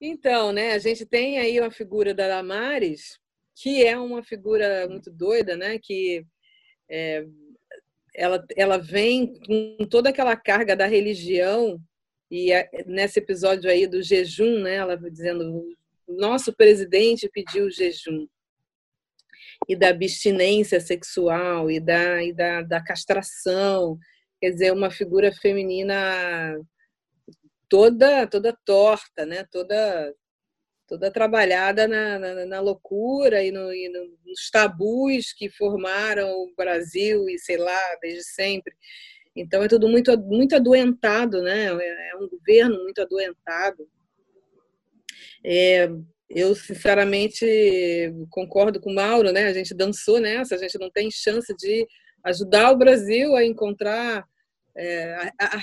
Então, né, a gente tem aí uma figura da Damares, que é uma figura muito doida, né, que é, ela, ela vem com toda aquela carga da religião e nesse episódio aí do jejum, né, ela dizendo nosso presidente pediu jejum e da abstinência sexual e da, e da, da castração, quer dizer, uma figura feminina toda toda torta, né? Toda toda trabalhada na, na, na loucura e, no, e, nos tabus que formaram o Brasil e sei lá desde sempre. Então é tudo muito muito adoentado, né? É, é um governo muito adoentado. É, eu, sinceramente, concordo com o Mauro, né? A gente dançou nessa, a gente não tem chance de ajudar o Brasil a encontrar, é, a, a,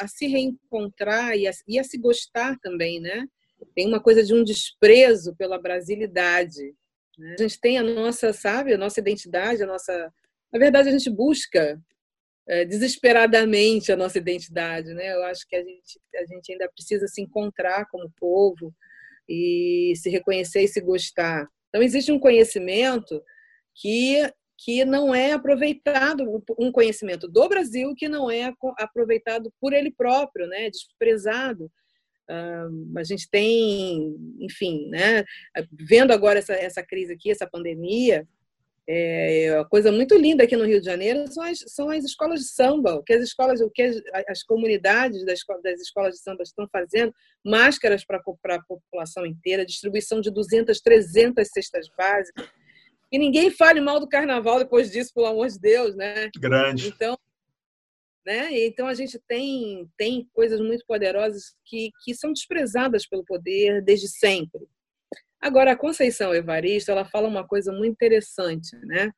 a, se reencontrar e a, e a se gostar também, né? Tem uma coisa de um desprezo pela brasilidade. Né? A gente tem a nossa, sabe, a nossa identidade, a nossa. Na verdade, a gente busca é, desesperadamente a nossa identidade, né? Eu acho que a gente, a gente ainda precisa se encontrar como povo, e se reconhecer e se gostar. Então, existe um conhecimento que, que não é aproveitado, um conhecimento do Brasil que não é aproveitado por ele próprio, né? desprezado. Uh, a gente tem, enfim, né, vendo agora essa, essa crise aqui, essa pandemia, é, a coisa muito linda aqui no Rio de Janeiro são as, são as escolas de samba, o que as escolas, o que as, as comunidades das, das escolas de samba estão fazendo, máscaras para a população inteira, distribuição de 200, 300 cestas básicas. E ninguém fale mal do carnaval depois disso, pelo amor de Deus, né? Grande. Então, né? Então a gente tem tem coisas muito poderosas que, que são desprezadas pelo poder desde sempre. Agora a Conceição Evaristo ela fala uma coisa muito interessante, né?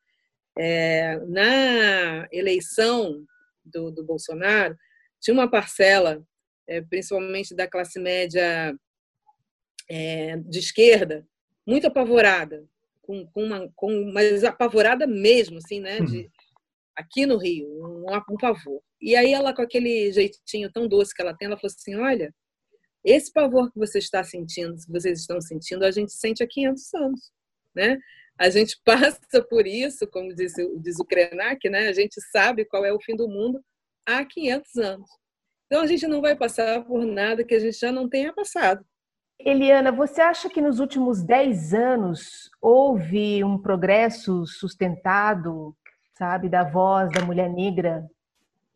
É, na eleição do, do, Bolsonaro tinha uma parcela, é, principalmente da classe média é, de esquerda, muito apavorada, com, com, uma, com mas apavorada mesmo, assim, né? De, uhum. aqui no Rio, um, um pavor. E aí ela, com aquele jeitinho tão doce que ela tem, ela falou assim, olha, esse pavor que você está sentindo, que vocês estão sentindo, a gente sente há 500 anos, né? A gente passa por isso, como diz, diz o Krenak, né? A gente sabe qual é o fim do mundo há 500 anos. Então a gente não vai passar por nada que a gente já não tenha passado. Eliana, você acha que nos últimos 10 anos houve um progresso sustentado, sabe, da voz da mulher negra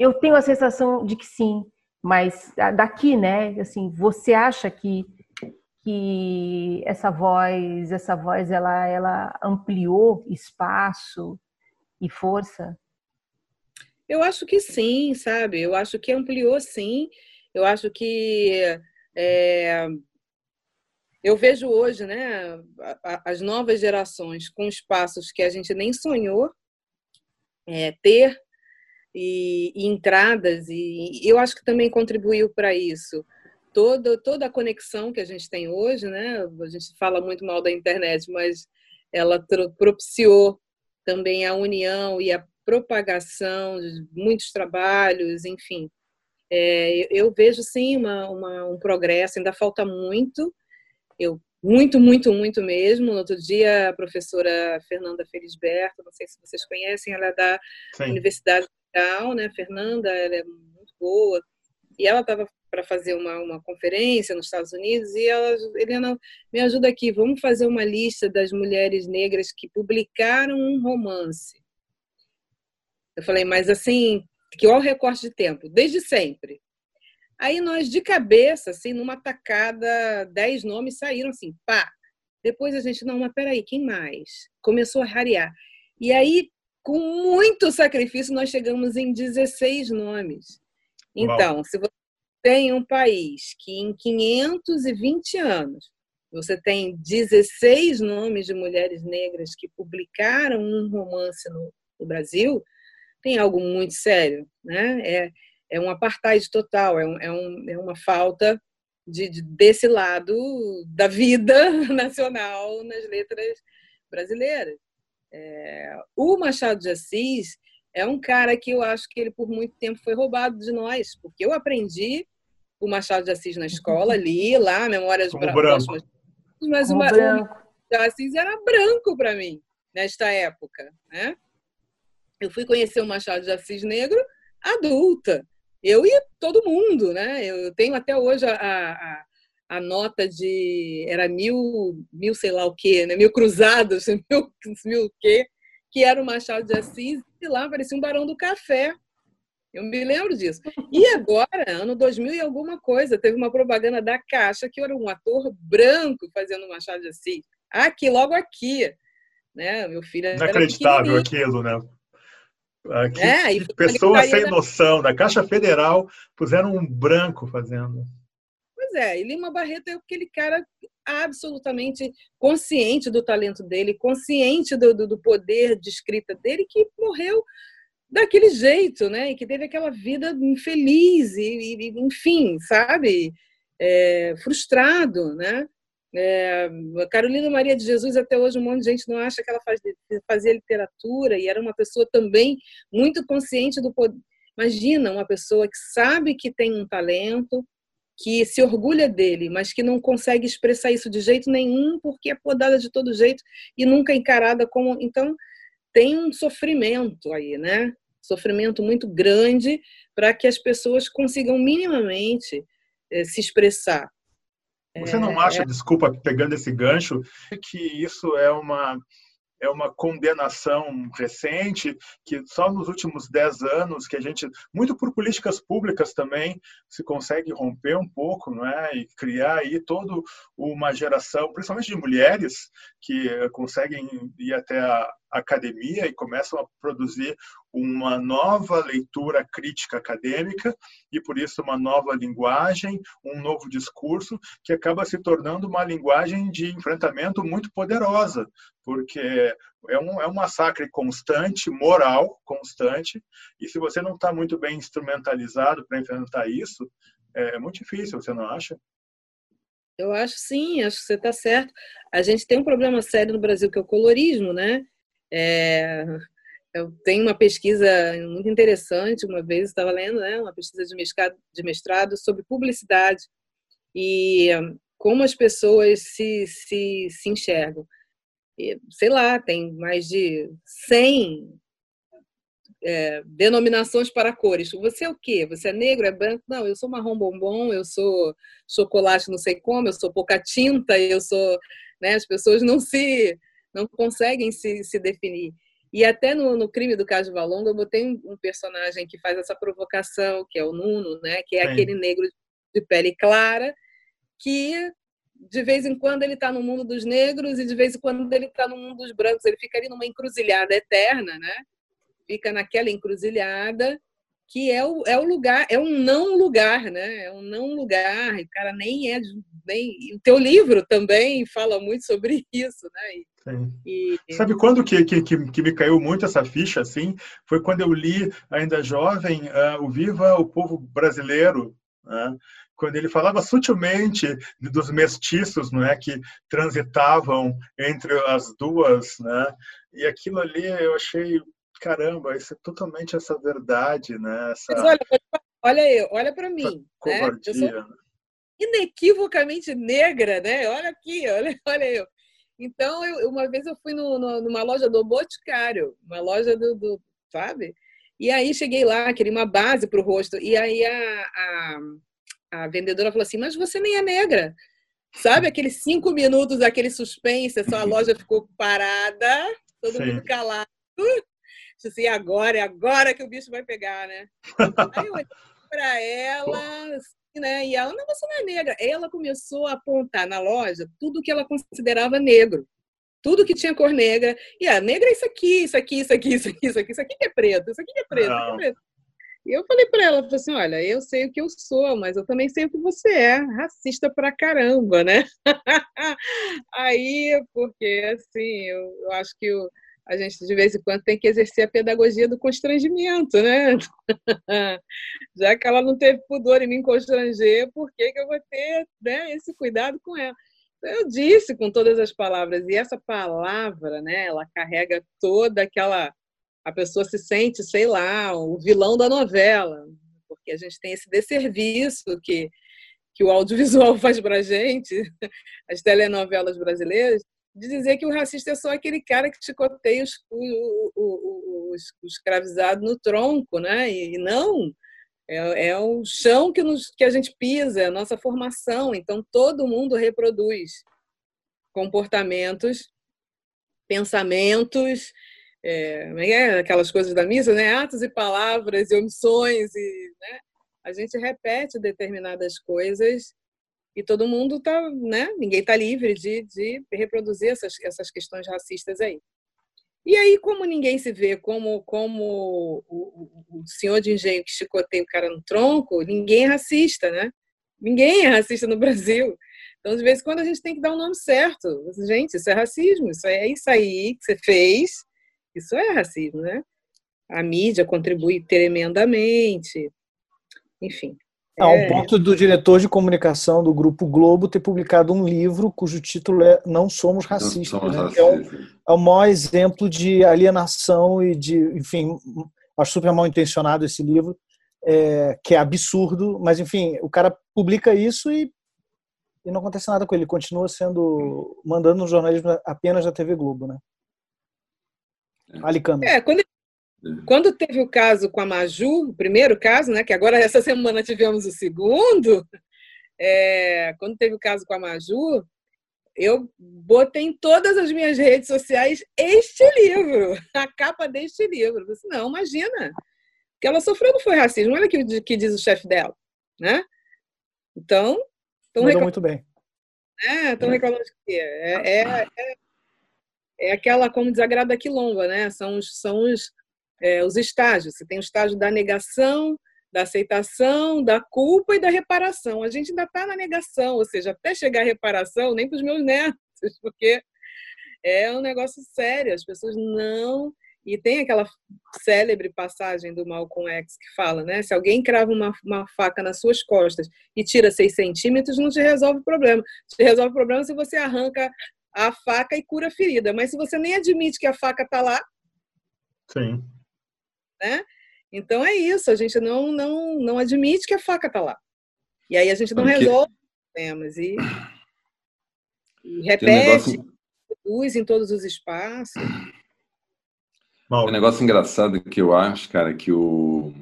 eu tenho a sensação de que sim, mas daqui, né? Assim, você acha que que essa voz, essa voz, ela, ela ampliou espaço e força? Eu acho que sim, sabe? Eu acho que ampliou sim. Eu acho que é, eu vejo hoje, né, as novas gerações com espaços que a gente nem sonhou é, ter e, e entradas, e eu acho que também contribuiu para isso. Toda, toda a conexão que a gente tem hoje, né? A gente fala muito mal da internet, mas ela propiciou também a união e a propagação de muitos trabalhos, enfim. É, eu vejo sim uma, uma, um progresso, ainda falta muito, eu muito, muito, muito mesmo. No outro dia, a professora Fernanda Felisberto, não sei se vocês conhecem, ela é da sim. Universidade né? Fernanda, ela é muito boa. E ela estava para fazer uma, uma conferência nos Estados Unidos e ela, Helena, me ajuda aqui, vamos fazer uma lista das mulheres negras que publicaram um romance. Eu falei, mas assim, que olha o recorte de tempo, desde sempre. Aí nós, de cabeça, assim, numa tacada, dez nomes saíram assim, pá. Depois a gente, não, mas peraí, quem mais? Começou a rarear. E aí com muito sacrifício, nós chegamos em 16 nomes. Então, Uau. se você tem um país que em 520 anos você tem 16 nomes de mulheres negras que publicaram um romance no, no Brasil, tem algo muito sério, né? É, é um apartheid total, é, um, é, um, é uma falta de, de, desse lado da vida nacional nas letras brasileiras. É, o Machado de Assis é um cara que eu acho que ele por muito tempo foi roubado de nós, porque eu aprendi o Machado de Assis na escola, li lá Memórias Próximas, mas o Machado de Assis era branco para mim nesta época, né? Eu fui conhecer o Machado de Assis negro adulta. Eu e todo mundo, né? Eu tenho até hoje a, a, a nota de era mil, mil sei lá o quê, né? mil cruzados, mil, mil o quê, que era o Machado de Assis, e lá parecia um barão do café. Eu me lembro disso. E agora, ano 2000 e alguma coisa, teve uma propaganda da Caixa que era um ator branco fazendo Machado de Assis. Aqui, logo aqui. Né? Meu filho Inacreditável aquilo, né? Aqui, é, pessoas sem noção. Da Caixa Federal puseram um branco fazendo. Pois é, e Lima Barreto é aquele cara absolutamente consciente do talento dele, consciente do, do, do poder de escrita dele, que morreu daquele jeito, né? E que teve aquela vida infeliz e, e enfim, sabe? É, frustrado, né? É, Carolina Maria de Jesus, até hoje, um monte de gente não acha que ela faz, fazia literatura e era uma pessoa também muito consciente do poder. Imagina uma pessoa que sabe que tem um talento, que se orgulha dele, mas que não consegue expressar isso de jeito nenhum porque é podada de todo jeito e nunca encarada como. Então, tem um sofrimento aí, né? Sofrimento muito grande para que as pessoas consigam minimamente eh, se expressar. Você não é, acha, é... desculpa, pegando esse gancho, que isso é uma é uma condenação recente que só nos últimos dez anos que a gente, muito por políticas públicas também, se consegue romper um pouco, não é, e criar aí toda uma geração, principalmente de mulheres que conseguem ir até a academia e começam a produzir uma nova leitura crítica acadêmica e por isso uma nova linguagem, um novo discurso que acaba se tornando uma linguagem de enfrentamento muito poderosa, porque é um, é um massacre constante, moral constante, e se você não está muito bem instrumentalizado para enfrentar isso, é muito difícil, você não acha? Eu acho sim, acho que você está certo. A gente tem um problema sério no Brasil que é o colorismo, né? É, eu tenho uma pesquisa muito interessante, uma vez estava lendo, né, uma pesquisa de mestrado, de mestrado sobre publicidade e como as pessoas se, se, se enxergam. E, sei lá, tem mais de 100 é, denominações para cores. Você é o quê? Você é negro, é branco? Não, eu sou marrom bombom, eu sou chocolate não sei como, eu sou pouca tinta, eu sou... Né, as pessoas não se não conseguem se, se definir. E até no, no crime do caso Valonga, eu botei um, um, personagem que faz essa provocação, que é o Nuno, né? que é Sim. aquele negro de pele clara, que de vez em quando ele está no mundo dos negros e de vez em quando ele está no mundo dos brancos. Ele fica ali numa encruzilhada eterna, né? Fica naquela encruzilhada que é o, é o lugar, é um não lugar, né? É um não lugar. E o cara nem é nem. O teu livro também fala muito sobre isso, né? E, e... Sabe quando que, que, que, me caiu muito essa ficha, assim? Foi quando eu li, ainda jovem, uh, o Viva o Povo Brasileiro, né? quando ele falava sutilmente dos mestiços, não é, que transitavam entre as duas, né? E aquilo ali eu achei, caramba, isso é totalmente essa verdade, né? Essa... Mas olha, olha eu, olha para mim, né? Eu sou né? inequivocamente negra, né? Olha aqui, olha, olha eu. Então, eu, uma vez eu fui no, no, numa loja do Boticário, uma loja do, do, sabe? E aí cheguei lá, queria uma base para o rosto. E aí a, a, a, vendedora falou assim: Mas você nem é negra. Sabe aqueles cinco minutos, aquele suspense, só a loja ficou parada, todo Sim. mundo calado. Assim, agora, é agora que o bicho vai pegar, né? Aí eu olhei para ela, né? E ela, não, você não é negra. Ela começou a apontar na loja tudo que ela considerava negro. Tudo que tinha cor negra. E a negra é isso aqui, isso aqui, isso aqui, isso aqui, isso aqui, isso aqui que é preto, isso aqui que é preto, isso aqui é preto. E eu falei para ela, falei assim, olha, eu sei o que eu sou, mas eu também sei o que você é, racista pra caramba, né? Aí, porque assim, eu, eu acho que eu, a gente de vez em quando tem que exercer a pedagogia do constrangimento, né? Já que ela não teve pudor em me constranger, por que, que eu vou ter né, esse cuidado com ela? Eu disse com todas as palavras, e essa palavra, né, ela carrega toda aquela. A pessoa se sente, sei lá, o vilão da novela, porque a gente tem esse desserviço que, que o audiovisual faz para a gente, as telenovelas brasileiras, de dizer que o racista é só aquele cara que chicoteia os, o, o, o, o escravizado no tronco, né? E não, é, é o chão que, nos, que a gente pisa, é a nossa formação. Então, todo mundo reproduz comportamentos, pensamentos, é, é, é aquelas coisas da missa, né? Atos e palavras e omissões e, né? A gente repete determinadas coisas e todo mundo está, né? Ninguém está livre de, de reproduzir essas, essas questões racistas aí. E aí, como ninguém se vê como, como o, o, senhor de engenho que chicoteia o cara no tronco, ninguém é racista, né? Ninguém é racista no Brasil. Então, de vez em quando, a gente tem que dar o um nome certo. Gente, isso é racismo, isso é isso aí que você fez, isso é racismo, né? A mídia contribui tremendamente. Enfim, Há um é. ponto do diretor de comunicação do Grupo Globo ter publicado um livro cujo título é Não Somos Racistas. Não somos né? racistas. É, um, é o maior exemplo de alienação e de, enfim, acho super mal intencionado esse livro, é, que é absurdo, mas enfim, o cara publica isso e, e não acontece nada com ele, continua sendo, mandando no jornalismo apenas da TV Globo, né? Alicano. É, quando quando teve o caso com a Maju, o primeiro caso, né, que agora essa semana tivemos o segundo, é, quando teve o caso com a Maju, eu botei em todas as minhas redes sociais este livro, a capa deste livro. Eu disse, não, imagina. Que ela sofreu não foi racismo. Olha o que, que diz o chefe dela. Né? Então. Mandou reclam... muito bem. É, estão reclamando de quê? É, é, é, é, aquela, como desagrada quilomba, né? São os, são os, é, os estágios. Você tem o estágio da negação, da aceitação, da culpa e da reparação. A gente ainda está na negação, ou seja, até chegar à reparação, nem para os meus netos, porque é um negócio sério. As pessoas não. E tem aquela célebre passagem do Malcolm X que fala, né? Se alguém crava uma, uma faca nas suas costas e tira seis centímetros, não te resolve o problema. Te resolve o problema se você arranca a faca e cura a ferida. Mas se você nem admite que a faca está lá. Sim. Né? Então é isso, a gente não, não, não admite que a faca está lá. E aí a gente não Porque... resolve os problemas e, e repete, um produz em todos os espaços. Um negócio engraçado que eu acho, cara, que o,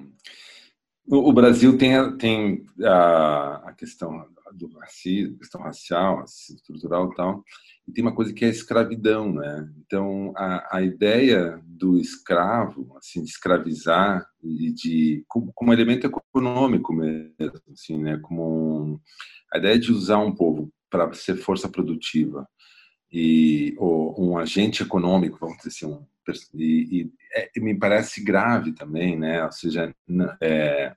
o Brasil tem, tem a, a questão do racismo, questão racial, estrutural e tal, e tem uma coisa que é a escravidão, né? Então, a, a ideia do escravo, assim, de escravizar e de como, como elemento econômico mesmo, assim, né? Como a ideia de usar um povo para ser força produtiva e ou um agente econômico, vamos dizer assim, um, e, e é, me parece grave também, né? Ou seja, é,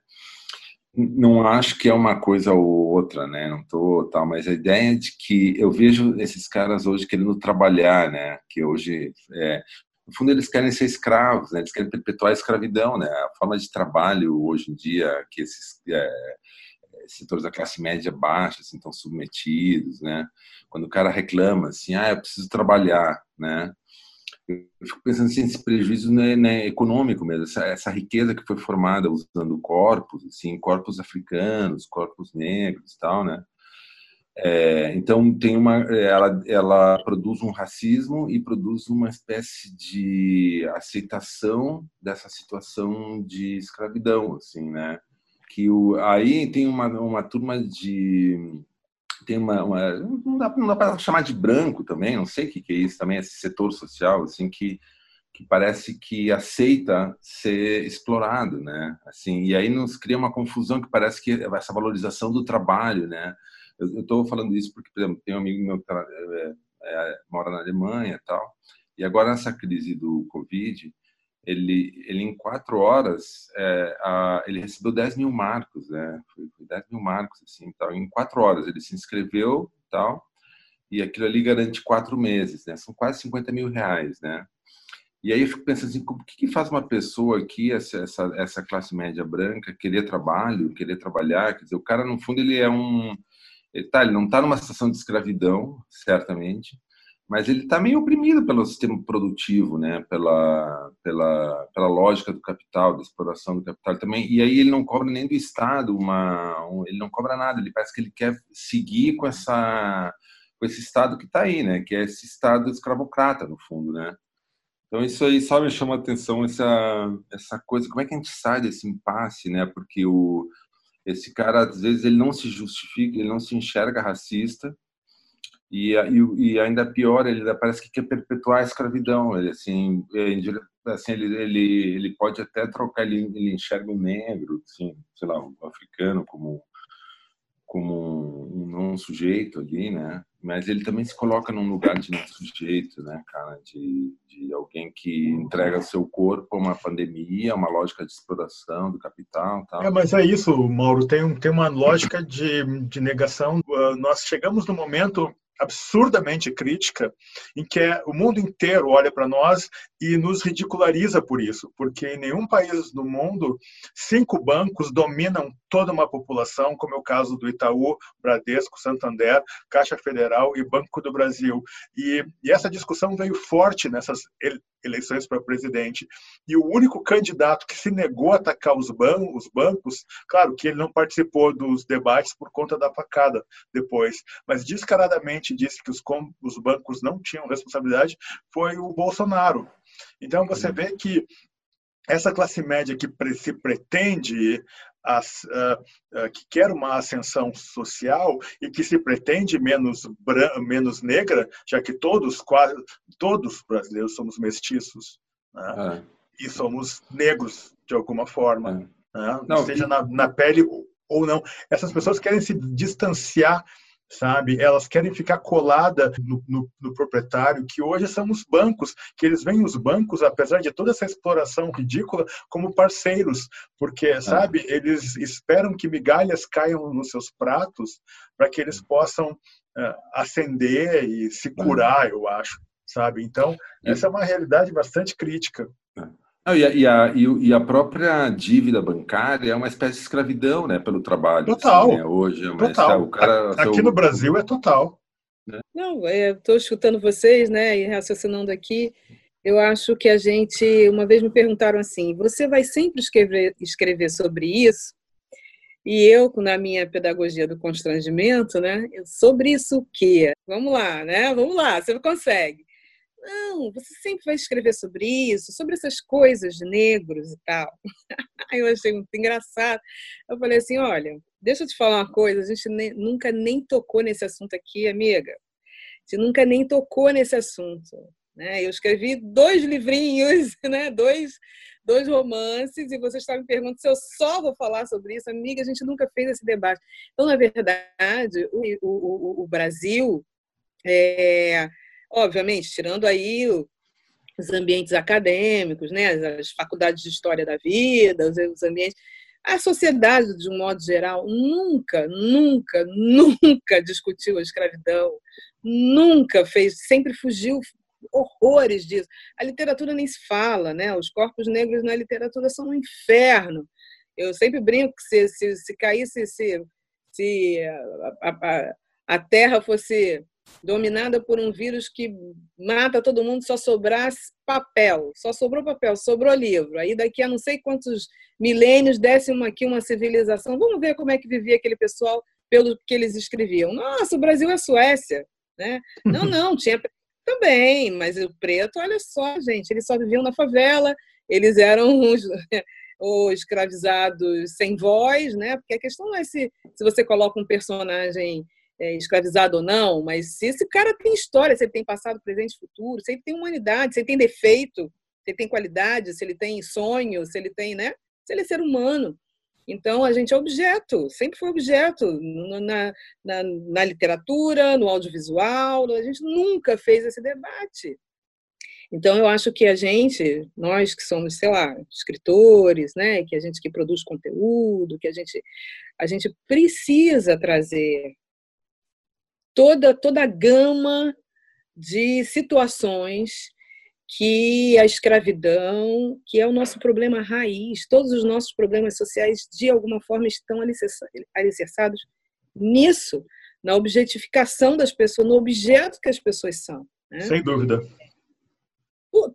não acho que é uma coisa ou outra, né? Não tô tal, mas a ideia de que eu vejo esses caras hoje querendo trabalhar, né? Que hoje, é, no fundo, eles querem ser escravos, né? Eles querem perpetuar a escravidão, né? A forma de trabalho hoje em dia que esses é, setores da classe média baixa assim, estão submetidos, né? Quando o cara reclama assim, ah, eu preciso trabalhar, né? Eu fico pensando assim, esse prejuízo né, econômico mesmo, essa, essa, riqueza que foi formada usando corpos, assim, corpos africanos, corpos negros, tal, né? É, então tem uma, ela, ela produz um racismo e produz uma espécie de aceitação dessa situação de escravidão, assim, né? Que o, aí tem uma, uma turma de tem uma, uma não dá, dá para chamar de branco também, não sei o que, que é isso também, esse setor social, assim, que, que parece que aceita ser explorado, né? Assim, e aí nos cria uma confusão que parece que essa valorização do trabalho, né? Eu estou falando isso porque, por exemplo, tem um amigo meu que tá, é, é, mora na Alemanha e tal, e agora nessa crise do Covid, ele, ele em quatro horas, é, a, ele recebeu 10 mil marcos, né? Foi, foi 10 mil marcos, assim, tal. Em quatro horas ele se inscreveu, tal, e aquilo ali garante quatro meses, né? São quase 50 mil reais, né? E aí eu fico pensando assim, o que, que faz uma pessoa aqui, essa, essa, essa classe média branca, querer trabalho, querer trabalhar? Quer dizer, o cara, no fundo, ele é um... Ele, tá, ele não está numa situação de escravidão, certamente, mas ele está meio oprimido pelo sistema produtivo, né? Pela, pela, pela lógica do capital, da exploração do capital também. E aí ele não cobra nem do Estado uma, um, ele não cobra nada. Ele parece que ele quer seguir com essa, com esse Estado que está aí, né? Que é esse Estado escravocrata no fundo, né? Então isso aí só me chama a atenção essa essa coisa. Como é que a gente sai desse impasse, né? Porque o esse cara às vezes ele não se justifica, ele não se enxerga racista e, e, e, ainda pior, ele parece que quer perpetuar a escravidão. Ele, assim, é, assim ele, ele, ele pode até trocar, ele, ele enxerga o negro, assim, sei lá, o africano como, como um não sujeito ali, né? Mas ele também se coloca num lugar de não sujeito, né, cara? De, de alguém que entrega seu corpo a uma pandemia, uma lógica de exploração do capital tal. É, mas é isso, Mauro. Tem, tem uma lógica de, de negação. Ah, nós chegamos no momento absurdamente crítica, em que o mundo inteiro olha para nós e nos ridiculariza por isso, porque em nenhum país do mundo cinco bancos dominam toda uma população, como é o caso do Itaú, Bradesco, Santander, Caixa Federal e Banco do Brasil. E, e essa discussão veio forte nessas eleições para presidente. E o único candidato que se negou a atacar os, ban os bancos, claro que ele não participou dos debates por conta da facada depois, mas descaradamente disse que os, os bancos não tinham responsabilidade, foi o Bolsonaro. Então você vê que essa classe média que se pretende as, uh, uh, que quer uma ascensão social e que se pretende menos menos negra, já que todos quase todos brasileiros somos mestiços né? é. e somos negros de alguma forma, é. né? não, seja na, na pele ou não. Essas pessoas querem se distanciar sabe? Elas querem ficar colada no, no, no, proprietário, que hoje são os bancos, que eles veem os bancos, apesar de toda essa exploração ridícula, como parceiros, porque, ah. sabe, eles esperam que migalhas caiam nos seus pratos para que eles possam uh, ascender e se curar, eu acho, sabe? Então, é. essa é uma realidade bastante crítica. É. Não, e, a, e, a, e, a, própria dívida bancária é uma espécie de escravidão, né, pelo trabalho. Total. Assim, né? Hoje, é total. Cara, Aqui seu... no Brasil é total. Né? Não, estou escutando vocês, né, e raciocinando aqui. Eu acho que a gente, uma vez me perguntaram assim: você vai sempre escrever, escrever sobre isso? E eu, na minha pedagogia do constrangimento, né, sobre isso o quê? Vamos lá, né? Vamos lá, você consegue. Não, você sempre vai escrever sobre isso, sobre essas coisas negros e tal. eu achei muito engraçado. Eu falei assim: olha, deixa eu te falar uma coisa, a gente nem, nunca nem tocou nesse assunto aqui, amiga. A gente nunca nem tocou nesse assunto. Né? Eu escrevi dois livrinhos, né? dois, dois romances, e você está me perguntando se eu só vou falar sobre isso. Amiga, a gente nunca fez esse debate. Então, na verdade, o, o, o Brasil. É, obviamente, tirando aí os ambientes acadêmicos, né, as faculdades de história da vida, os ambientes. A sociedade, de um modo geral, nunca, nunca, nunca discutiu a escravidão, nunca fez, sempre fugiu horrores disso. A literatura nem se fala, né? Os corpos negros na literatura são um inferno. Eu sempre brinco que se, se, se caísse, se, se a, a, a Terra fosse dominada por um vírus que mata todo mundo, só sobrasse papel, só sobrou papel, sobrou livro. Aí daqui a não sei quantos milênios desce uma, aqui uma civilização. Vamos ver como é que vivia aquele pessoal pelo que eles escreviam. Nossa, o Brasil é Suécia, né? Não, não, tinha também, mas o preto, olha só, gente, eles só viviam na favela, eles eram os, os escravizados sem voz, né? Porque a questão não é se, se você coloca um personagem é, escravizado ou não, mas se esse cara tem história, se ele tem passado, presente futuro, se ele tem humanidade, se ele tem defeito, se ele tem qualidade, se ele tem sonho, se ele tem, né? Se ele é ser humano. Então, a gente é objeto, sempre foi objeto na, na, na literatura, no audiovisual, a gente nunca fez esse debate. Então, eu acho que a gente, nós que somos, sei lá, escritores, né, que a gente que produz conteúdo, que a gente, a gente precisa trazer toda, toda a gama de situações que a escravidão, que é o nosso problema raiz, todos os nossos problemas sociais, de alguma forma, estão alicerçados nisso, na objetificação das pessoas, no objeto que as pessoas são. Né? Sem dúvida.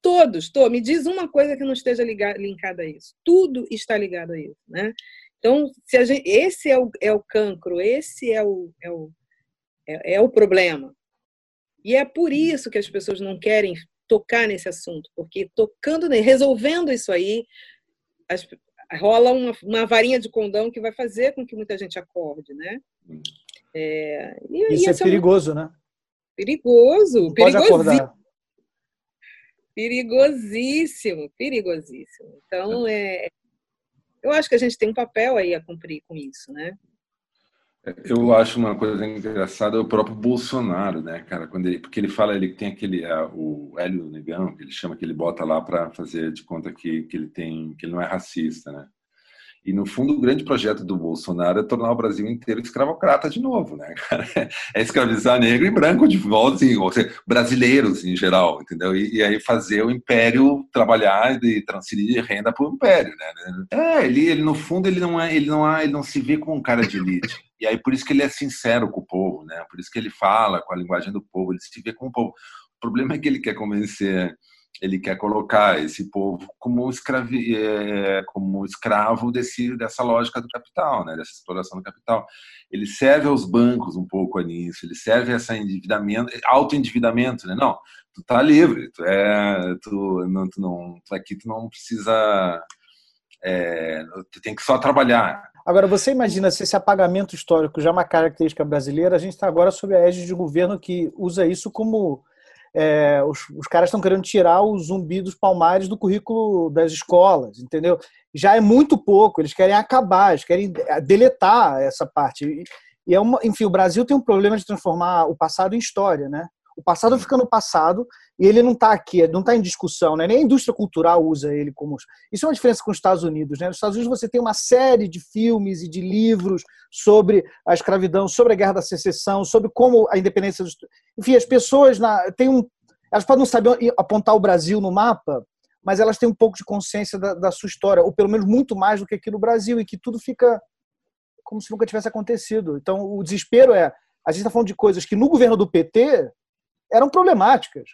Todos, tô, me diz uma coisa que não esteja ligada, linkada a isso. Tudo está ligado a isso. Né? Então, se gente, esse é o, é o cancro, esse é o, é o, é, é o problema. E é por isso que as pessoas não querem tocar nesse assunto, porque tocando, resolvendo isso aí, as, rola uma, uma, varinha de condão que vai fazer com que muita gente acorde, né? É, e, isso e é, é perigoso, né? Perigoso, perigosíssimo. Perigosíssimo, perigosíssimo. Então, é, eu acho que a gente tem um papel aí a cumprir com isso, né? Eu acho uma coisa engraçada o próprio Bolsonaro, né, cara? Quando ele, porque ele fala, ele tem aquele uh, o Hélio Negão, que ele chama, que ele bota lá para fazer de conta que, que ele tem, que ele não é racista, né? E no fundo o grande projeto do Bolsonaro é tornar o Brasil inteiro escravocrata de novo, né? É escravizar negro e branco de volta, assim, ou seja, brasileiros em geral, entendeu? E, e, aí fazer o império trabalhar e transferir renda para o império, né? É, ele, ele no fundo ele não é, ele não é, ele não se vê como um cara de elite. E aí por isso que ele é sincero com o povo, né? Por isso que ele fala com a linguagem do povo, ele se vê com o povo. O problema é que ele quer convencer, ele quer colocar esse povo como, escravi, é, como escravo desse, dessa lógica do capital, né? Dessa exploração do capital. Ele serve aos bancos um pouco nisso, ele serve a esse endividamento, autoendividamento, né? Não, tu tá livre, tu é, tu não, tu não, tu aqui tu não precisa, é, tu tem que só trabalhar Agora, você imagina se esse apagamento histórico já é uma característica brasileira, a gente está agora sob a égide de governo que usa isso como. É, os, os caras estão querendo tirar o zumbi dos palmares do currículo das escolas, entendeu? Já é muito pouco, eles querem acabar, eles querem deletar essa parte. E, e é uma, enfim, o Brasil tem um problema de transformar o passado em história, né? O passado fica no passado e ele não está aqui, não está em discussão, né? nem a indústria cultural usa ele como. Isso é uma diferença com os Estados Unidos. Né? Nos Estados Unidos você tem uma série de filmes e de livros sobre a escravidão, sobre a guerra da secessão, sobre como a independência dos. Enfim, as pessoas na... têm um. Elas podem não saber apontar o Brasil no mapa, mas elas têm um pouco de consciência da, da sua história, ou pelo menos muito mais do que aqui no Brasil, e que tudo fica como se nunca tivesse acontecido. Então, o desespero é. A gente está falando de coisas que no governo do PT eram problemáticas.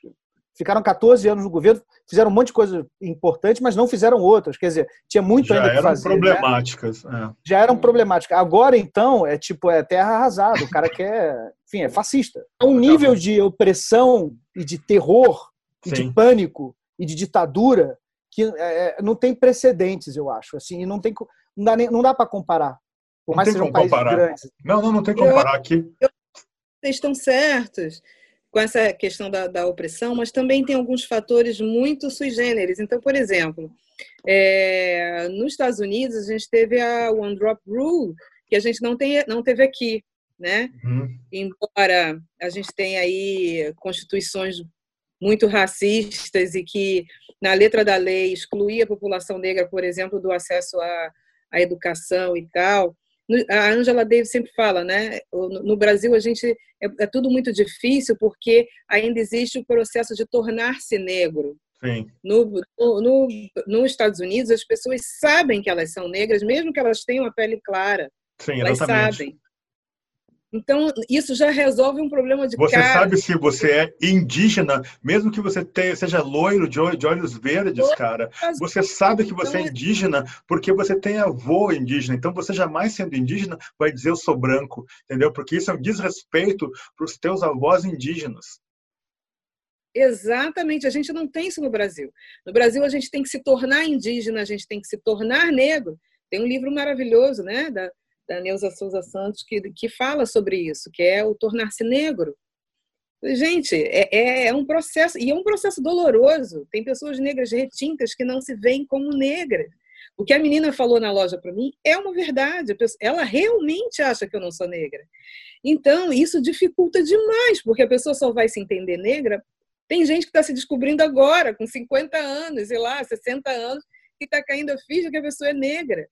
Ficaram 14 anos no governo, fizeram um monte de coisas importantes, mas não fizeram outras. Quer dizer, tinha muito Já ainda que eram fazer. problemáticas. Né? É. Já eram problemáticas. Agora, então, é tipo, é terra arrasada. O cara quer, enfim, é fascista. É um nível de opressão e de terror e Sim. de pânico e de ditadura que é, não tem precedentes, eu acho. Assim, e não tem, não dá, nem- não dá para comparar. Por Não mais que tem sejam como países comparar. grandes. Não, não, não tem como Eu- comparar aqui. Vocês estão certos com essa questão da, da opressão, mas também tem alguns fatores muito sui generis. Então, por exemplo, é, nos Estados Unidos, a gente teve a One Drop Rule, que a gente não, tem, não teve aqui, né? Uhum. embora a gente tenha aí constituições muito racistas e que na letra da lei excluía a população negra, por exemplo, do acesso à, à educação e tal. A Angela Davis sempre fala, né? No no Brasil a gente é, é tudo muito difícil porque ainda existe o processo de tornar-se negro. Sim. No, no, no, nos Estados Unidos as pessoas sabem que elas são negras, mesmo que elas tenham a pele clara. Sim, Elas exatamente. sabem. Então, isso já resolve um problema de Você cara. sabe se você é indígena, mesmo que você tenha, seja loiro de, olho- de olhos verdes, cara. Você sabe que você é Então, indígena porque você tem avô indígena. Então você jamais sendo indígena vai dizer eu sou branco, entendeu? Porque isso é um desrespeito para os teus avós indígenas. Exatamente, a gente não tem isso no Brasil. No Brasil, a gente tem que se tornar indígena, a gente tem que se tornar negro. Tem um livro maravilhoso, né, da, da Neuza Souza Santos, que, que fala sobre isso, que é o tornar-se negro. Gente, é, é, é um processo, e é um processo doloroso. Tem pessoas negras retintas que não se veem como negras. O que a menina falou na loja para mim é uma verdade. Ela realmente acha que eu não sou negra. Então, isso dificulta demais, porque a pessoa só vai se entender negra tem gente que está se descobrindo agora, com 50 anos, sei lá, 60 anos, que está caindo a ficha que a pessoa é negra.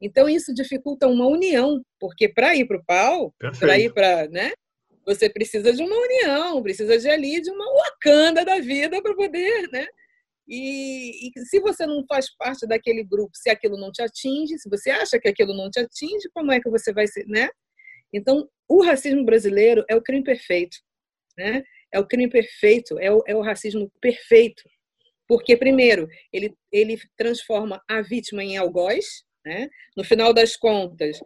Então, isso dificulta uma união, porque para ir para o pau, para ir para. Né, você precisa de uma união, precisa de ali de uma Wakanda da vida para poder. Né? E, e se você não faz parte daquele grupo, se aquilo não te atinge, se você acha que aquilo não te atinge, como é que você vai ser. Né? Então, o racismo brasileiro é o crime perfeito. Né? É o crime perfeito, é o, é o racismo perfeito. Porque, primeiro, ele, ele transforma a vítima em algoz. Né? No final das contas,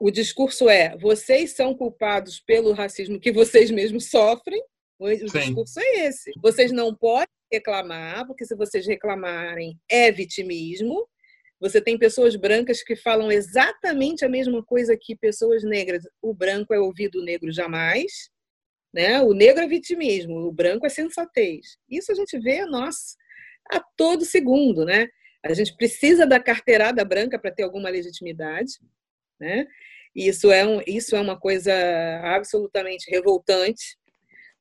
o discurso é: vocês são culpados pelo racismo que vocês mesmos sofrem. O, Sim. discurso é esse. Vocês não podem reclamar, porque se vocês reclamarem, é vitimismo. Você tem pessoas brancas que falam exatamente a mesma coisa que pessoas negras. O branco é ouvido, o negro jamais. Né? O negro é vitimismo, o branco é sensatez. Isso a gente vê, nossa, a todo segundo, né? A gente precisa da carteirada branca para ter alguma legitimidade, né? E isso é, um, isso é uma coisa absolutamente revoltante,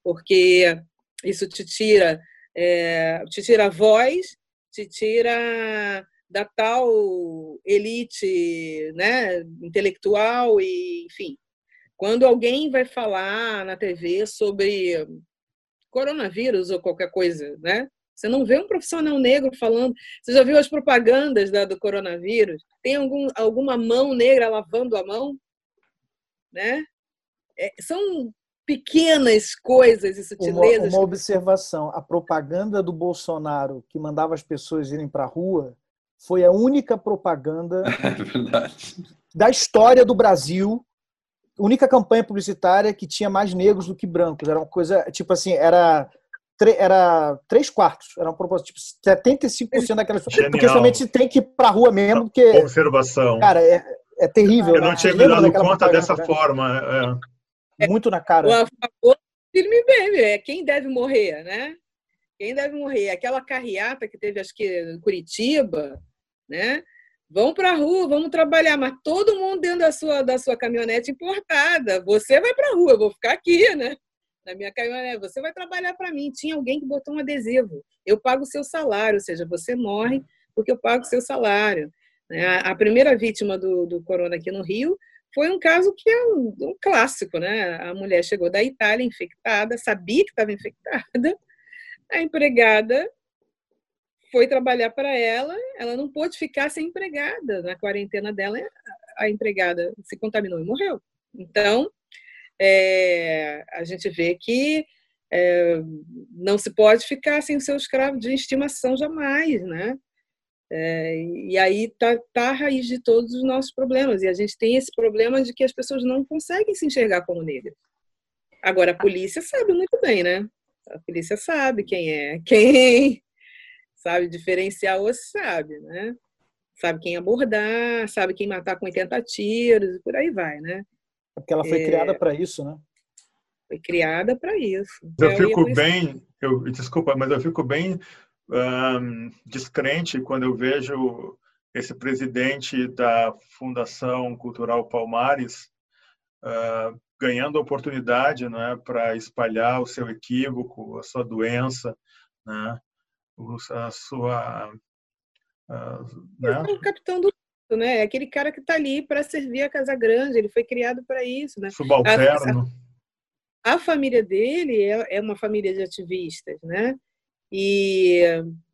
porque isso te tira, é, te tira a voz, te tira da tal elite né, intelectual e, enfim, quando alguém vai falar na TV sobre coronavírus ou qualquer coisa, né? Você não vê um profissional negro falando. Você já viu as propagandas da, do coronavírus? Tem algum, alguma mão negra lavando a mão? Né? É, são pequenas coisas e Uma, sutilezas. uma observação: a propaganda do Bolsonaro que mandava as pessoas irem para a rua foi a única propaganda É da história do Brasil, única campanha publicitária que tinha mais negros do que brancos. Era uma coisa, tipo assim, era, era três quartos. Era uma proposta, tipo, 75% daquelas pessoas. Porque realmente tem que ir pra rua mesmo, porque, Observação. cara, é, é terrível. Eu não né? tinha me dado conta dessa né? forma. É. Muito na cara. O a favor filme baby, é quem deve morrer, né? Quem deve morrer? Aquela carreata que teve, acho que em Curitiba, né? Vão para a rua, vamos trabalhar, mas todo mundo dentro da sua, da sua caminhonete importada. Você vai para a rua, eu vou ficar aqui, né? Na minha caminhonete, você vai trabalhar para mim. Tinha alguém que botou um adesivo. Eu pago o seu salário, ou seja, você morre porque eu pago o seu salário. Né? A primeira vítima do, do corona aqui no Rio foi um caso que é um, um clássico, né? A mulher chegou da Itália infectada, sabia que estava infectada, a empregada foi trabalhar para ela, ela não pôde ficar sem empregada. Na quarentena dela, a empregada se contaminou e morreu. Então, é, a gente vê que é, não se pode ficar sem o seu escravo de estimação jamais, né? É, e aí tá, tá a raiz de todos os nossos problemas. E a gente tem esse problema de que as pessoas não conseguem se enxergar como negras. Agora, a polícia sabe muito bem, né? A polícia sabe quem é quem, sabe diferenciar ou sabe, né? Sabe quem abordar, sabe quem matar com 80 tiros e por aí vai, né? Porque ela foi é... criada para isso, né? Foi criada para isso. Eu, eu fico bem, eu, desculpa, mas eu fico bem um, descrente quando eu vejo esse presidente da Fundação Cultural Palmares uh, ganhando oportunidade né, para espalhar o seu equívoco, a sua doença, né, a sua. Uh, né? É o capitão do né? É aquele cara que está ali para servir a Casa Grande, ele foi criado para isso, né? Subalterno. A, a, a família dele é, é, uma família de ativistas, né? E,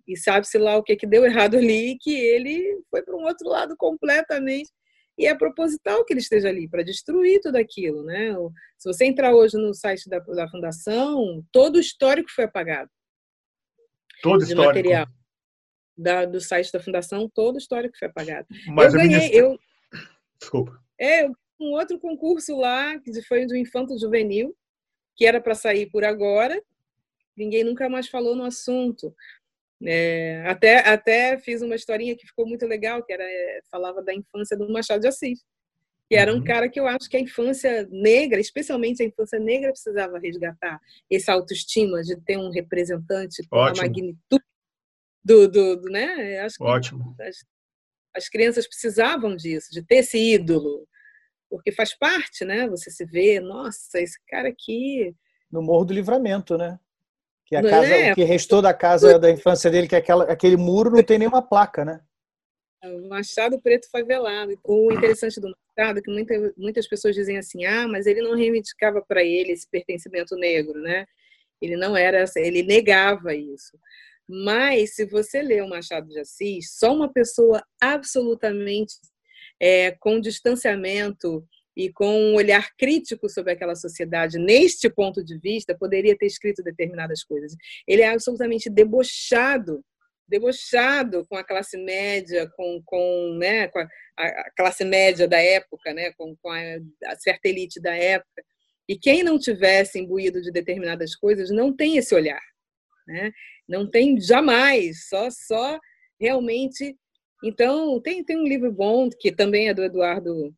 e sabe-se lá o que, que deu errado ali, que ele foi para um outro lado completamente e é proposital que ele esteja ali para destruir tudo aquilo, né? Se você entrar hoje no site da, da fundação, todo o histórico foi apagado. Todo de histórico. material da, do site da fundação, todo o histórico foi apagado. Mas eu ganhei, ministra... eu desculpa. É, um outro concurso lá que foi do Infanto Juvenil, que era para sair por agora. Ninguém nunca mais falou no assunto. É, até, até fiz uma historinha que ficou muito legal, que era é, falava da infância do Machado de Assis, que era um uhum. cara que eu acho que a infância negra, especialmente a infância negra, precisava resgatar essa autoestima de ter um representante com Ótimo. a magnitude do, do, do né? Acho Ótimo. As, as crianças precisavam disso, de ter esse ídolo, porque faz parte, né? Você se vê, nossa, esse cara aqui no Morro do Livramento, né? Que a casa, é? o que restou da casa da infância dele, que é aquela, aquele muro não tem nenhuma placa, né? O Machado Preto favelado. O interessante do Machado é que muita, muitas pessoas dizem assim, ah, mas ele não reivindicava para ele esse pertencimento negro, né? Ele não era, ele negava isso. Mas se você lê o Machado de Assis, só uma pessoa absolutamente é, com distanciamento e com um olhar crítico sobre aquela sociedade, neste ponto de vista, poderia ter escrito determinadas coisas. Ele é absolutamente debochado, debochado com a classe média, com, com, né, com a, a classe média da época, né, com, com a, a certa elite da época. E quem não tivesse imbuído de determinadas coisas não tem esse olhar, né? Não tem jamais, só só realmente. Então tem tem um livro bom que também é do Eduardo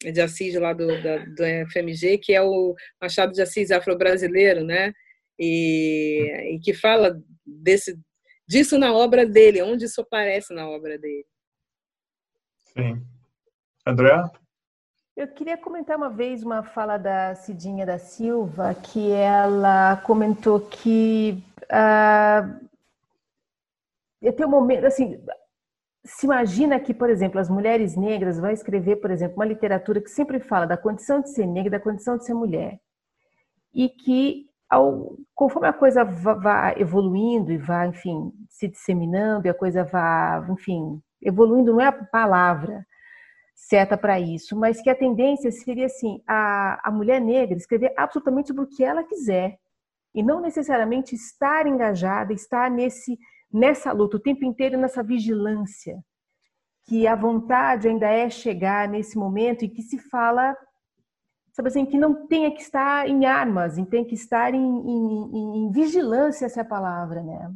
de Assis lá do, da, do FMG, que é o Machado de Assis afro-brasileiro, né? E, e, que fala desse, disso na obra dele, onde isso aparece na obra dele. Sim. André? Eu queria comentar uma vez uma fala da Cidinha da Silva, que ela comentou que uh, tem um momento, assim, se imagina que, por exemplo, as mulheres negras vão escrever, por exemplo, uma literatura que sempre fala da condição de ser negra, da condição de ser mulher. E que, ao, conforme a coisa vá evoluindo e vá, enfim, se disseminando, e a coisa vá, enfim, evoluindo, não é a palavra certa para isso, mas que a tendência seria, assim, a, a mulher negra escrever absolutamente sobre o que ela quiser. E não necessariamente estar engajada, estar nesse nessa luta, o tempo inteiro nessa vigilância, que a vontade ainda é chegar nesse momento e que se fala, sabe assim, que não tenha que estar em armas, tem que estar em, em, em vigilância, essa é a palavra, né?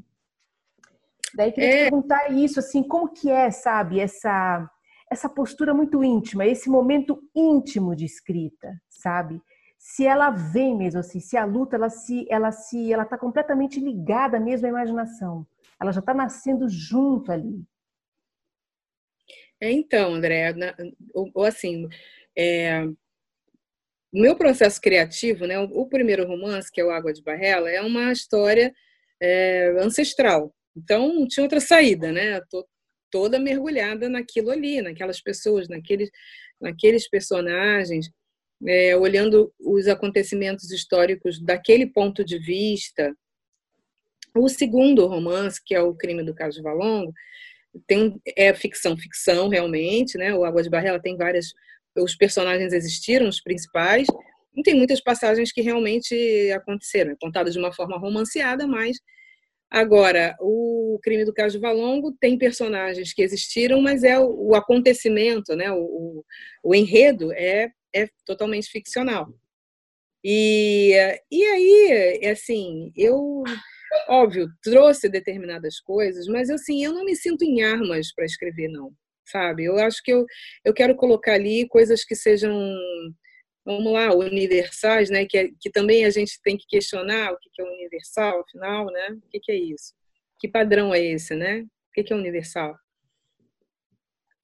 Daí queria é. perguntar isso, assim, como que é, sabe, essa essa postura muito íntima, esse momento íntimo de escrita, sabe? Se ela vem mesmo assim, se a luta ela se ela se ela está completamente ligada mesmo à imaginação, ela já está nascendo junto ali. É, então, André, ou, ou assim, é, o meu processo criativo, né, o, primeiro romance, que é o Água de Barrela, é uma história é, ancestral. Então, tinha outra saída, né? Tô toda mergulhada naquilo ali, naquelas pessoas, naqueles, naqueles personagens, é, olhando os acontecimentos históricos daquele ponto de vista. O segundo romance, que é o Crime do Caso Valongo, tem é ficção, ficção realmente, né? O Água de Barrela tem várias, os personagens existiram, os principais, e tem muitas passagens que realmente aconteceram, é contado de uma forma romanceada, mas agora o crime do caso Valongo tem personagens que existiram, mas é o, o acontecimento, né? O, o, o enredo é é totalmente ficcional. E, e aí, é assim, eu óbvio, trouxe determinadas coisas, mas assim, eu não me sinto em armas para escrever, não, sabe? Eu acho que eu, eu quero colocar ali coisas que sejam, vamos lá, universais, né? Que, que também a gente tem que questionar o que é universal, afinal, né? O que é isso? Que padrão é esse, né? O que é universal?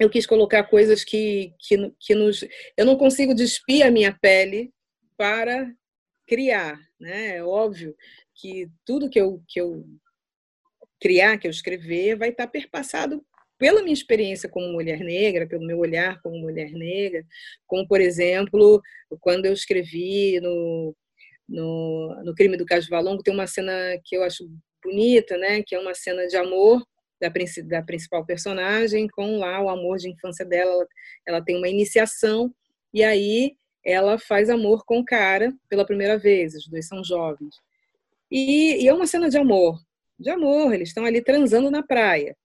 Eu quis colocar coisas que, que, que nos. Eu não consigo despir a minha pele para criar, né? É óbvio que tudo que eu, que eu criar, que eu escrever, vai estar perpassado pela minha experiência como mulher negra, pelo meu olhar como mulher negra, como, por exemplo, quando eu escrevi no, no, no Crime do Caso Valongo, tem uma cena que eu acho bonita, né, que é uma cena de amor da, da principal personagem com lá o amor de infância dela, ela, ela tem uma iniciação, e aí ela faz amor com o cara pela primeira vez, os dois são jovens. E, e é uma cena de amor, de amor, eles estão ali transando na praia.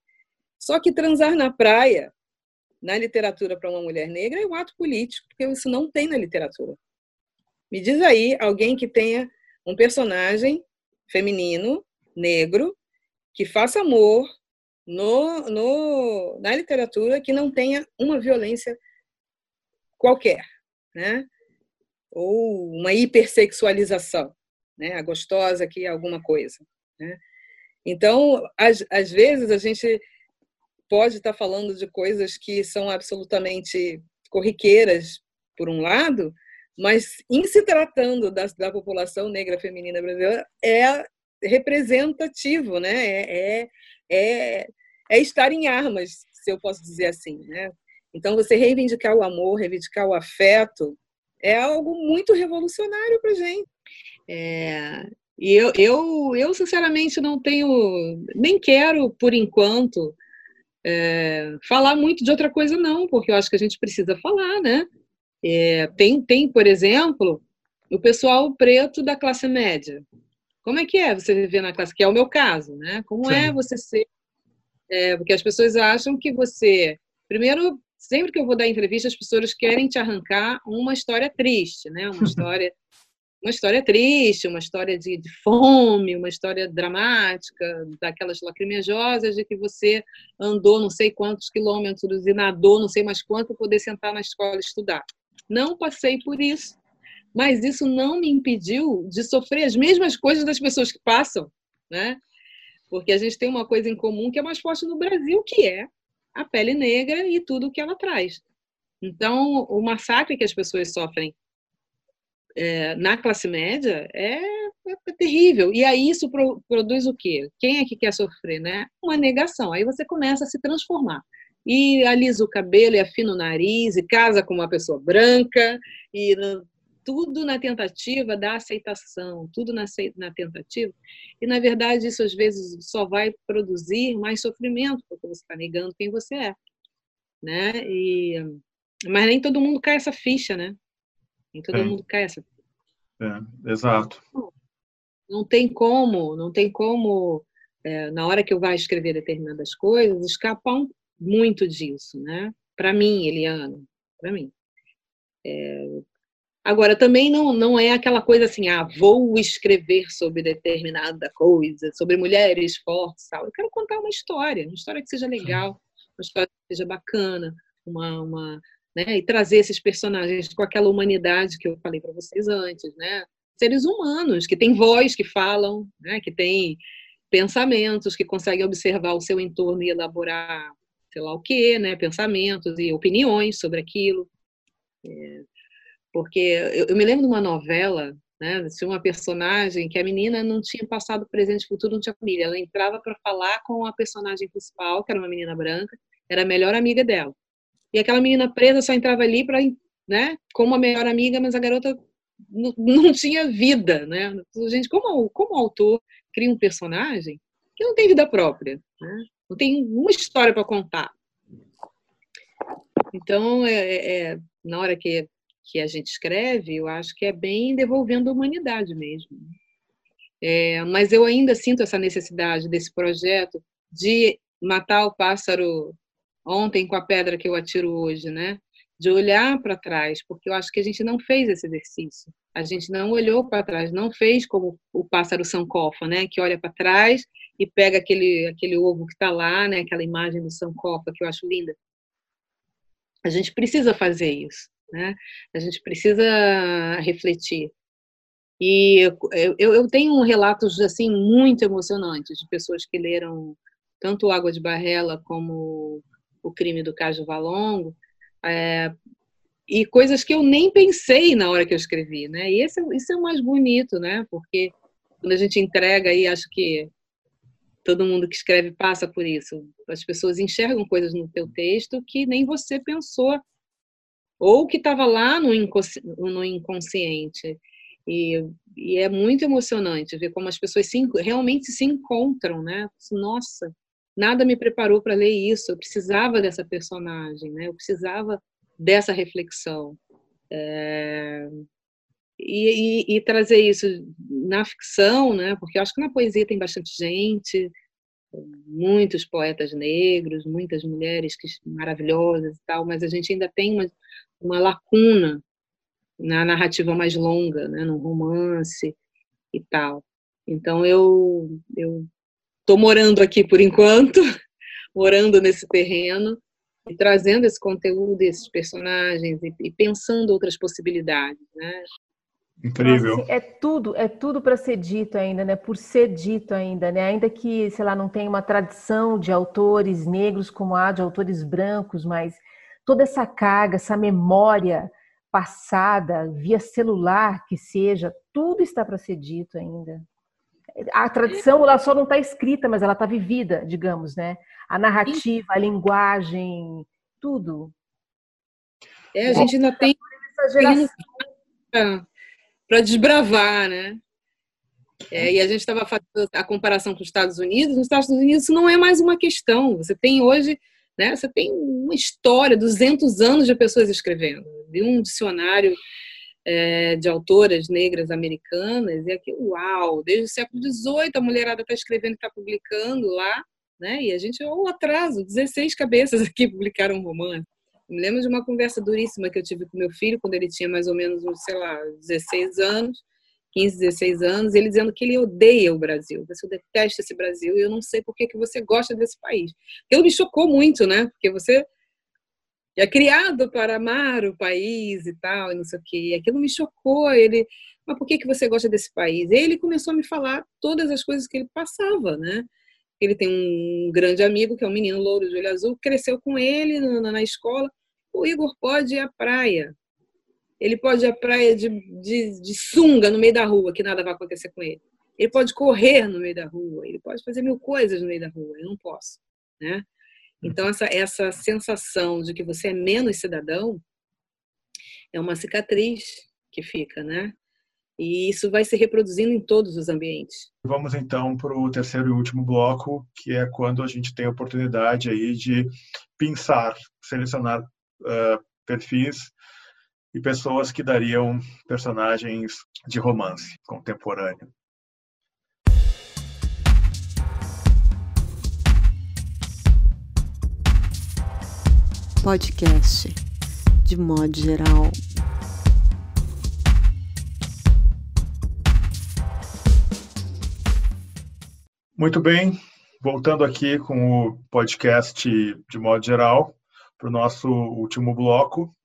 Só que transar na praia, na literatura para uma mulher negra, é um ato político, porque isso não tem na literatura. Me diz aí alguém que tenha um personagem feminino, negro, que faça amor no, no, na literatura que não tenha uma violência qualquer, né? Ou uma hipersexualização né? A gostosa que é alguma coisa, né? Então, às, às vezes a gente pode estar falando de coisas que são absolutamente corriqueiras, por um lado, mas em se tratando da, da população negra feminina brasileira, é representativo, né? É, é, é, é estar em armas, se eu posso dizer assim, né? Então, você reivindicar o amor, reivindicar o afeto, é algo muito revolucionário para gente. É, e eu, eu, eu, sinceramente, não tenho, nem quero, por enquanto, é, falar muito de outra coisa, não, porque eu acho que a gente precisa falar, né? É, tem, tem, por exemplo, o pessoal preto da classe média. Como é que é você viver na classe, que é o meu caso, né? Como é Sim. é você ser. É, porque as pessoas acham que você. Primeiro, sempre que eu vou dar entrevista, as pessoas querem te arrancar uma história triste, né? Uma história uma história triste, uma história de, de, fome, uma história dramática, daquelas lacrimejosas de que você andou não sei quantos quilômetros e nadou não sei mais quanto para poder sentar na escola e estudar. Não passei por isso, mas isso não me impediu de sofrer as mesmas coisas das pessoas que passam, né? Porque a gente tem uma coisa em comum que é mais forte no Brasil, que é a pele negra e tudo o que ela traz. Então, o massacre que as pessoas sofrem é, na classe média é, é, terrível. E aí isso pro, produz o quê? Quem é que quer sofrer, né? Uma negação. Aí você começa a se transformar. E alisa o cabelo e afina o nariz e casa com uma pessoa branca e tudo na tentativa da aceitação, tudo na, na tentativa. E, na verdade, isso às vezes só vai produzir mais sofrimento, porque você está negando quem você é. Né? E, mas nem todo mundo cai essa ficha, né? Nem todo é. mundo cai essa. É, exato. Não tem como, não tem como, é, na hora que eu vá escrever determinadas coisas, escapar muito disso, né? Para mim, Eliana, para mim. É, agora, também não, não é aquela coisa assim, ah, vou escrever sobre determinada coisa, sobre mulheres fortes, tal. Eu quero contar uma história, uma história que seja legal, uma história que seja bacana, uma, uma né, e trazer esses personagens com aquela humanidade que eu falei para vocês antes, né? Seres humanos que têm voz, que falam, né, que têm pensamentos, que conseguem observar o seu entorno e elaborar, sei lá o quê, né, pensamentos e opiniões sobre aquilo. É, porque eu, eu, me lembro de uma novela, né, tinha uma personagem que a menina não tinha passado presente futuro, não tinha família. Ela entrava para falar com a personagem principal, que era uma menina branca, era a melhor amiga dela. E aquela menina presa só entrava ali para, né, como a melhor amiga, mas a garota não, não tinha vida, né? Gente, como, como o autor cria um personagem que não tem vida própria, né? não tem uma história para contar. Então, é, é, é, na hora que, que a gente escreve, eu acho que é bem devolvendo a humanidade mesmo. É, mas eu ainda sinto essa necessidade desse projeto de matar o pássaro ontem com a pedra que eu atiro hoje, né? De olhar para trás, porque eu acho que a gente não fez esse exercício. A gente não olhou para trás, não fez como o pássaro Sankofa, né? Que olha para trás e pega aquele aquele ovo que está lá, né? Aquela imagem do Sankofa que eu acho linda. A gente precisa fazer isso, né? A gente precisa refletir. E eu, eu tenho relatos assim muito emocionantes de pessoas que leram tanto Água de Barrela como O Crime do Caso Valongo, é, e coisas que eu nem pensei na hora que eu escrevi, né? E esse, isso é o mais bonito, né? Porque quando a gente entrega aí, acho que todo mundo que escreve passa por isso. As pessoas enxergam coisas no teu texto que nem você pensou, ou que estava lá no, no inconsciente. E, e, é muito emocionante ver como as pessoas se, realmente se encontram, né? Nossa, nada me preparou para ler isso. Eu precisava dessa personagem, né? Eu precisava dessa reflexão. É, e, e, e, trazer isso na ficção, né? Porque eu acho que na poesia tem bastante gente, muitos poetas negros, muitas mulheres que maravilhosas e tal, mas a gente ainda tem uma, uma lacuna na narrativa mais longa, né? No romance e tal. Então eu eu tô morando aqui por enquanto, morando nesse terreno e trazendo esse conteúdo, esses personagens e, e pensando outras possibilidades, né? Incrível. Nossa, é tudo, é tudo para ser dito ainda, né? Por ser dito ainda, né? Ainda que, sei lá, não tenha uma tradição de autores negros como há de autores brancos, mas toda essa carga, essa memória passada via celular que seja, tudo está para ser dito ainda. A tradição ela só não está escrita, mas ela está vivida, digamos, né? A narrativa, a linguagem, tudo. É, a gente ainda tem para desbravar, né? É, e a gente estava fazendo a comparação com os Estados Unidos. Nos Estados Unidos isso não é mais uma questão. Você tem hoje, né? Você tem uma história, 200 anos de pessoas escrevendo. Vi um dicionário é, de autoras negras americanas e aqui, uau! Desde o século XVIII a mulherada está escrevendo, está publicando lá né? E a gente, ou oh, atraso, 16 cabeças aqui publicaram um romance. Me lembro de uma conversa duríssima que eu tive com meu filho quando ele tinha mais ou menos, sei lá, 16 anos, 15, 16 anos, ele dizendo que ele odeia o Brasil, você detesta esse Brasil e eu não sei por que, que você gosta desse país. Aquilo me chocou muito, né? Porque você é criado para amar o país e tal, e não sei o quê. Aquilo me chocou. Ele, mas por que, que você gosta desse país? E ele começou a me falar todas as coisas que ele passava, né? Ele tem um grande amigo, que é um menino louro de olho azul, cresceu com ele na escola. O Igor pode ir à praia. Ele pode ir à praia de, de, de sunga no meio da rua, que nada vai acontecer com ele. Ele pode correr no meio da rua, ele pode fazer mil coisas no meio da rua, eu não posso, né? Então essa essa sensação de que você é menos cidadão é uma cicatriz que fica, né? E isso vai se reproduzindo em todos os ambientes. Vamos então para o terceiro e último bloco, que é quando a gente tem a oportunidade aí de pensar, selecionar uh, perfis e pessoas que dariam personagens de romance contemporâneo. Podcast, de modo geral. Muito bem, voltando aqui com o podcast de modo geral. para o nosso último bloco.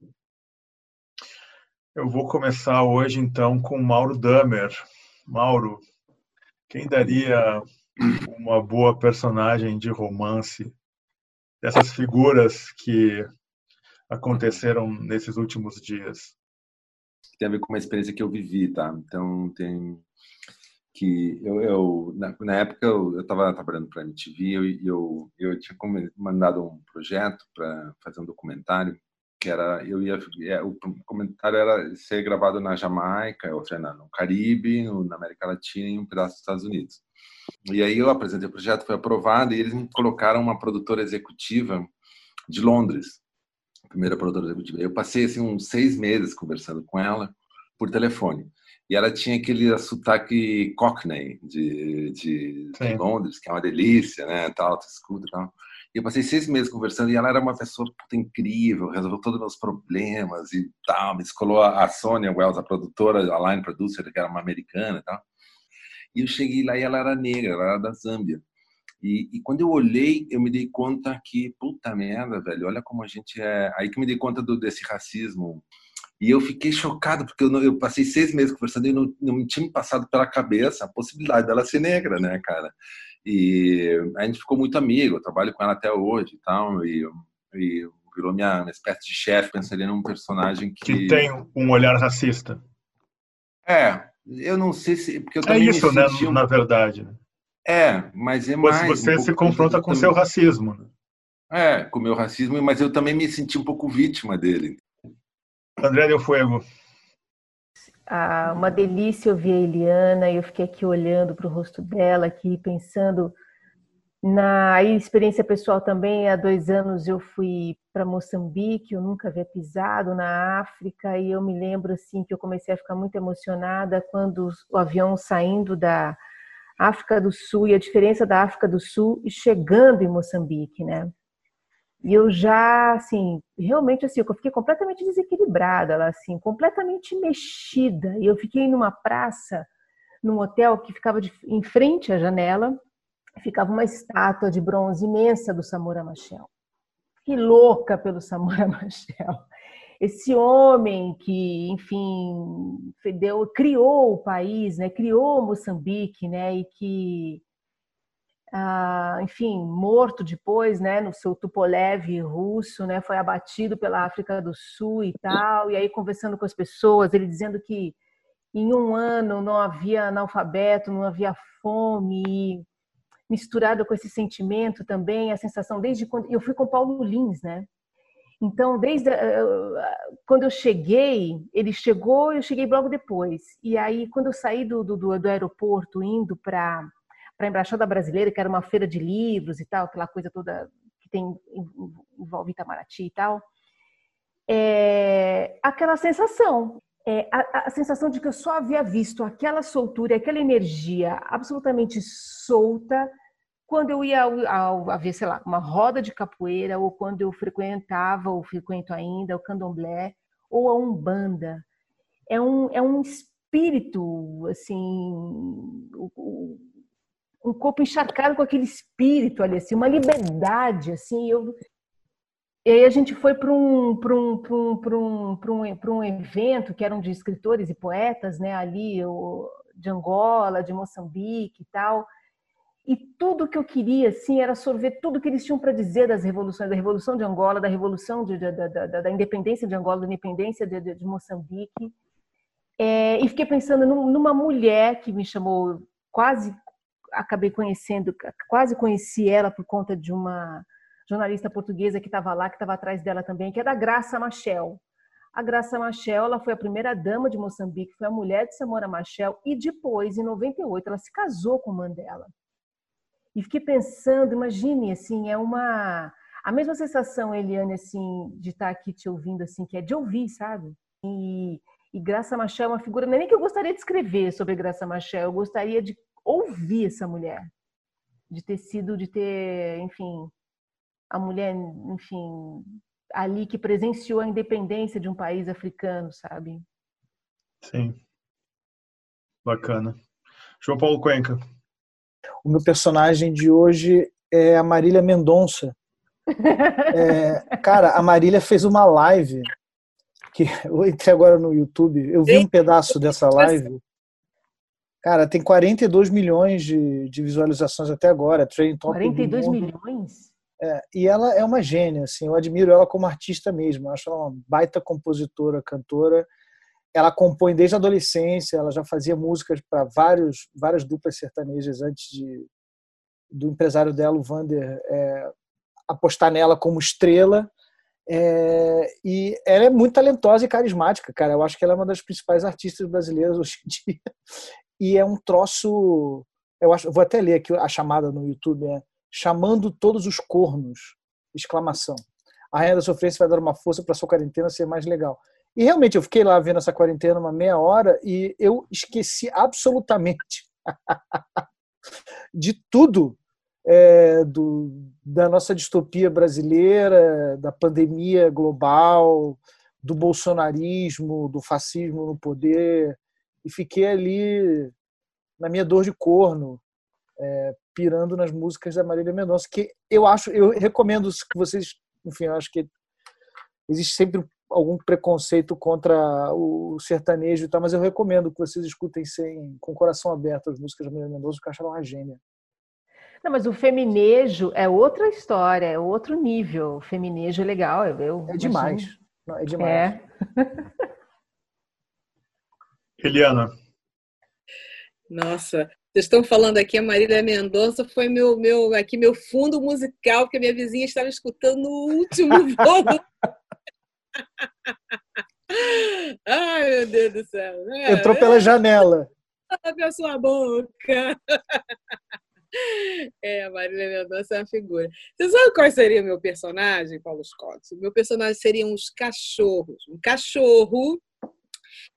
Eu vou começar hoje, então, com Mauro Damer. Mauro, quem daria uma boa personagem de romance dessas figuras que aconteceram nesses últimos dias? Tem a ver com uma experiência que eu vivi, tá? Então, tem que eu, eu na, na, época eu estava trabalhando para a MTV e eu, eu, eu tinha mandado um projeto para fazer um documentário que era eu ia é, o comentário era ser gravado na Jamaica ou seja, no Caribe na América Latina e um pedaço dos Estados Unidos. E aí eu apresentei o projeto foi aprovado e eles me colocaram uma produtora executiva de Londres primeira produtora executiva. Eu passei assim uns seis meses conversando com ela por telefone. E ela tinha aquele sotaque cockney de, de, de Londres que é uma delícia né tal escuta tal. e eu passei seis meses conversando e ela era uma pessoa puta, incrível, resolveu todos os meus problemas e tal. Me escolou a Sônia Wells, a produtora, a line producer, que era uma americana e tal. E eu cheguei lá e ela era negra, ela era da Zâmbia. E, e, quando eu olhei, eu me dei conta que, puta merda, velho, olha como a gente é. Aí que me dei conta do, desse racismo. E eu fiquei chocado, porque eu, não, eu passei seis meses conversando e não, não tinha me passado pela cabeça a possibilidade dela ser negra, né, cara? E a gente ficou muito amigo, eu trabalho com ela até hoje e tal, e, e virou minha, minha espécie de chefe, pensaria num personagem que... Que tem um olhar racista. É, eu não sei se... Porque eu é isso, né, um... na verdade. É, mas é mais... Você um se confronta com o seu racismo. Né? É, com o meu racismo, mas eu também me senti um pouco vítima dele. André Del Fuego. Ah, uma delícia ouvir a Eliana, e eu fiquei aqui olhando para o rosto dela, aqui pensando na experiência pessoal também. Há dois anos eu fui para Moçambique, eu nunca havia pisado na África, e eu me lembro assim que eu comecei a ficar muito emocionada quando o avião saindo da África do Sul e a diferença da África do Sul e chegando em Moçambique, né? E eu já, assim, realmente, assim, eu fiquei completamente desequilibrada, assim, completamente mexida. E eu fiquei numa praça, num hotel que ficava de, em frente à janela, ficava uma estátua de bronze imensa do Samora Machel. Que louca pelo Samora Machel. Esse homem que, enfim, deu, criou o país, né? Criou Moçambique, né? E que ah, enfim, morto depois, né, no seu Tupolev russo, né, foi abatido pela África do Sul e tal, e aí conversando com as pessoas, ele dizendo que em um ano não havia analfabeto, não havia fome, misturado com esse sentimento também, a sensação desde quando eu fui com Paulo Lins, né? Então, desde quando eu cheguei, ele chegou, eu cheguei logo depois. E aí, quando eu saí do, do, do aeroporto, indo para para a Embaixada Brasileira, que era uma feira de livros e tal, aquela coisa toda que tem envolve Itamaraty e tal. É, aquela sensação, é, a, a, sensação de que eu só havia visto aquela soltura, aquela energia absolutamente solta quando eu ia ao, ao, a ver, sei lá, uma roda de capoeira, ou quando eu frequentava, ou frequento ainda, o candomblé, ou a umbanda. É um, é um espírito, assim, o, um corpo encharcado com aquele espírito ali, assim, uma liberdade, assim, eu... E aí a gente foi para um, para um, para um, para um, para um, para um evento que eram de escritores e poetas, né, ali, de Angola, de Moçambique e tal, e tudo que eu queria, assim, era sorver tudo que eles tinham para dizer das revoluções, da Revolução de Angola, da Revolução de, da, da, da, independência de Angola, da independência de, de, de Moçambique. É, e fiquei pensando numa mulher que me chamou quase acabei conhecendo, quase conheci ela por conta de uma jornalista portuguesa que estava lá, que estava atrás dela também, que é da Graça Machel. A Graça Machel, ela foi a primeira dama de Moçambique, foi a mulher de Samora Machel e depois, em 98, ela se casou com Mandela. E fiquei pensando, imagine, assim, é uma a mesma sensação, Eliane, assim, de estar aqui te ouvindo, assim, que é de ouvir, sabe? E, e Graça Machel é uma figura, não é nem que eu gostaria de escrever sobre Graça Machel, eu gostaria de ouvir essa mulher, de ter sido, de ter, enfim, a mulher, enfim, ali que presenciou a independência de um país africano, sabe? Sim. Bacana. João Paulo Cuenca. O meu personagem de hoje é a Marília Mendonça, É, cara, a Marília fez uma live que eu entrei agora no YouTube, eu vi um pedaço dessa live. Cara, tem 42 milhões de, de visualizações até agora. Trending Top 42 milhões? É, e ela é uma gênia, assim, eu admiro ela como artista mesmo. Eu acho ela uma baita compositora, cantora. Ela compõe desde a adolescência, ela já fazia músicas para vários várias duplas sertanejas antes de do empresário dela, o Vander, é, apostar nela como estrela. É, e ela é muito talentosa e carismática, cara. Eu acho que ela é uma das principais artistas brasileiras hoje em dia. E é um troço. Eu acho, vou até ler aqui a chamada no YouTube: é chamando todos os cornos! Exclamação. A Rainha da Sofrência vai dar uma força para sua quarentena ser mais legal. E realmente eu fiquei lá vendo essa quarentena uma meia hora e eu esqueci absolutamente de tudo é, do, da nossa distopia brasileira, da pandemia global, do bolsonarismo, do fascismo no poder, e fiquei ali na minha dor de corno, é, pirando nas músicas da Marília Mendonça, que eu acho, eu recomendo que vocês, enfim, eu acho que existe sempre algum preconceito contra o sertanejo e tal, mas eu recomendo que vocês escutem sem, com o coração aberto as músicas da Marília Mendonça, que eu acho ela uma gênia. Não, mas o feminejo é outra história, é outro nível. O feminejo é legal, eu, é demais. Não, é demais. É. Eliana. Nossa, vocês estão falando aqui, a Marília Mendonça foi meu, meu, aqui meu fundo musical, que a minha vizinha estava escutando no último volume. Ai, meu Deus do céu. Entrou pela janela. Abre a sua boca. É, a Marília Mendonça é uma figura. Você sabe qual seria o meu personagem, Paulo Scott? O meu personagem seria uns cachorros. Um cachorro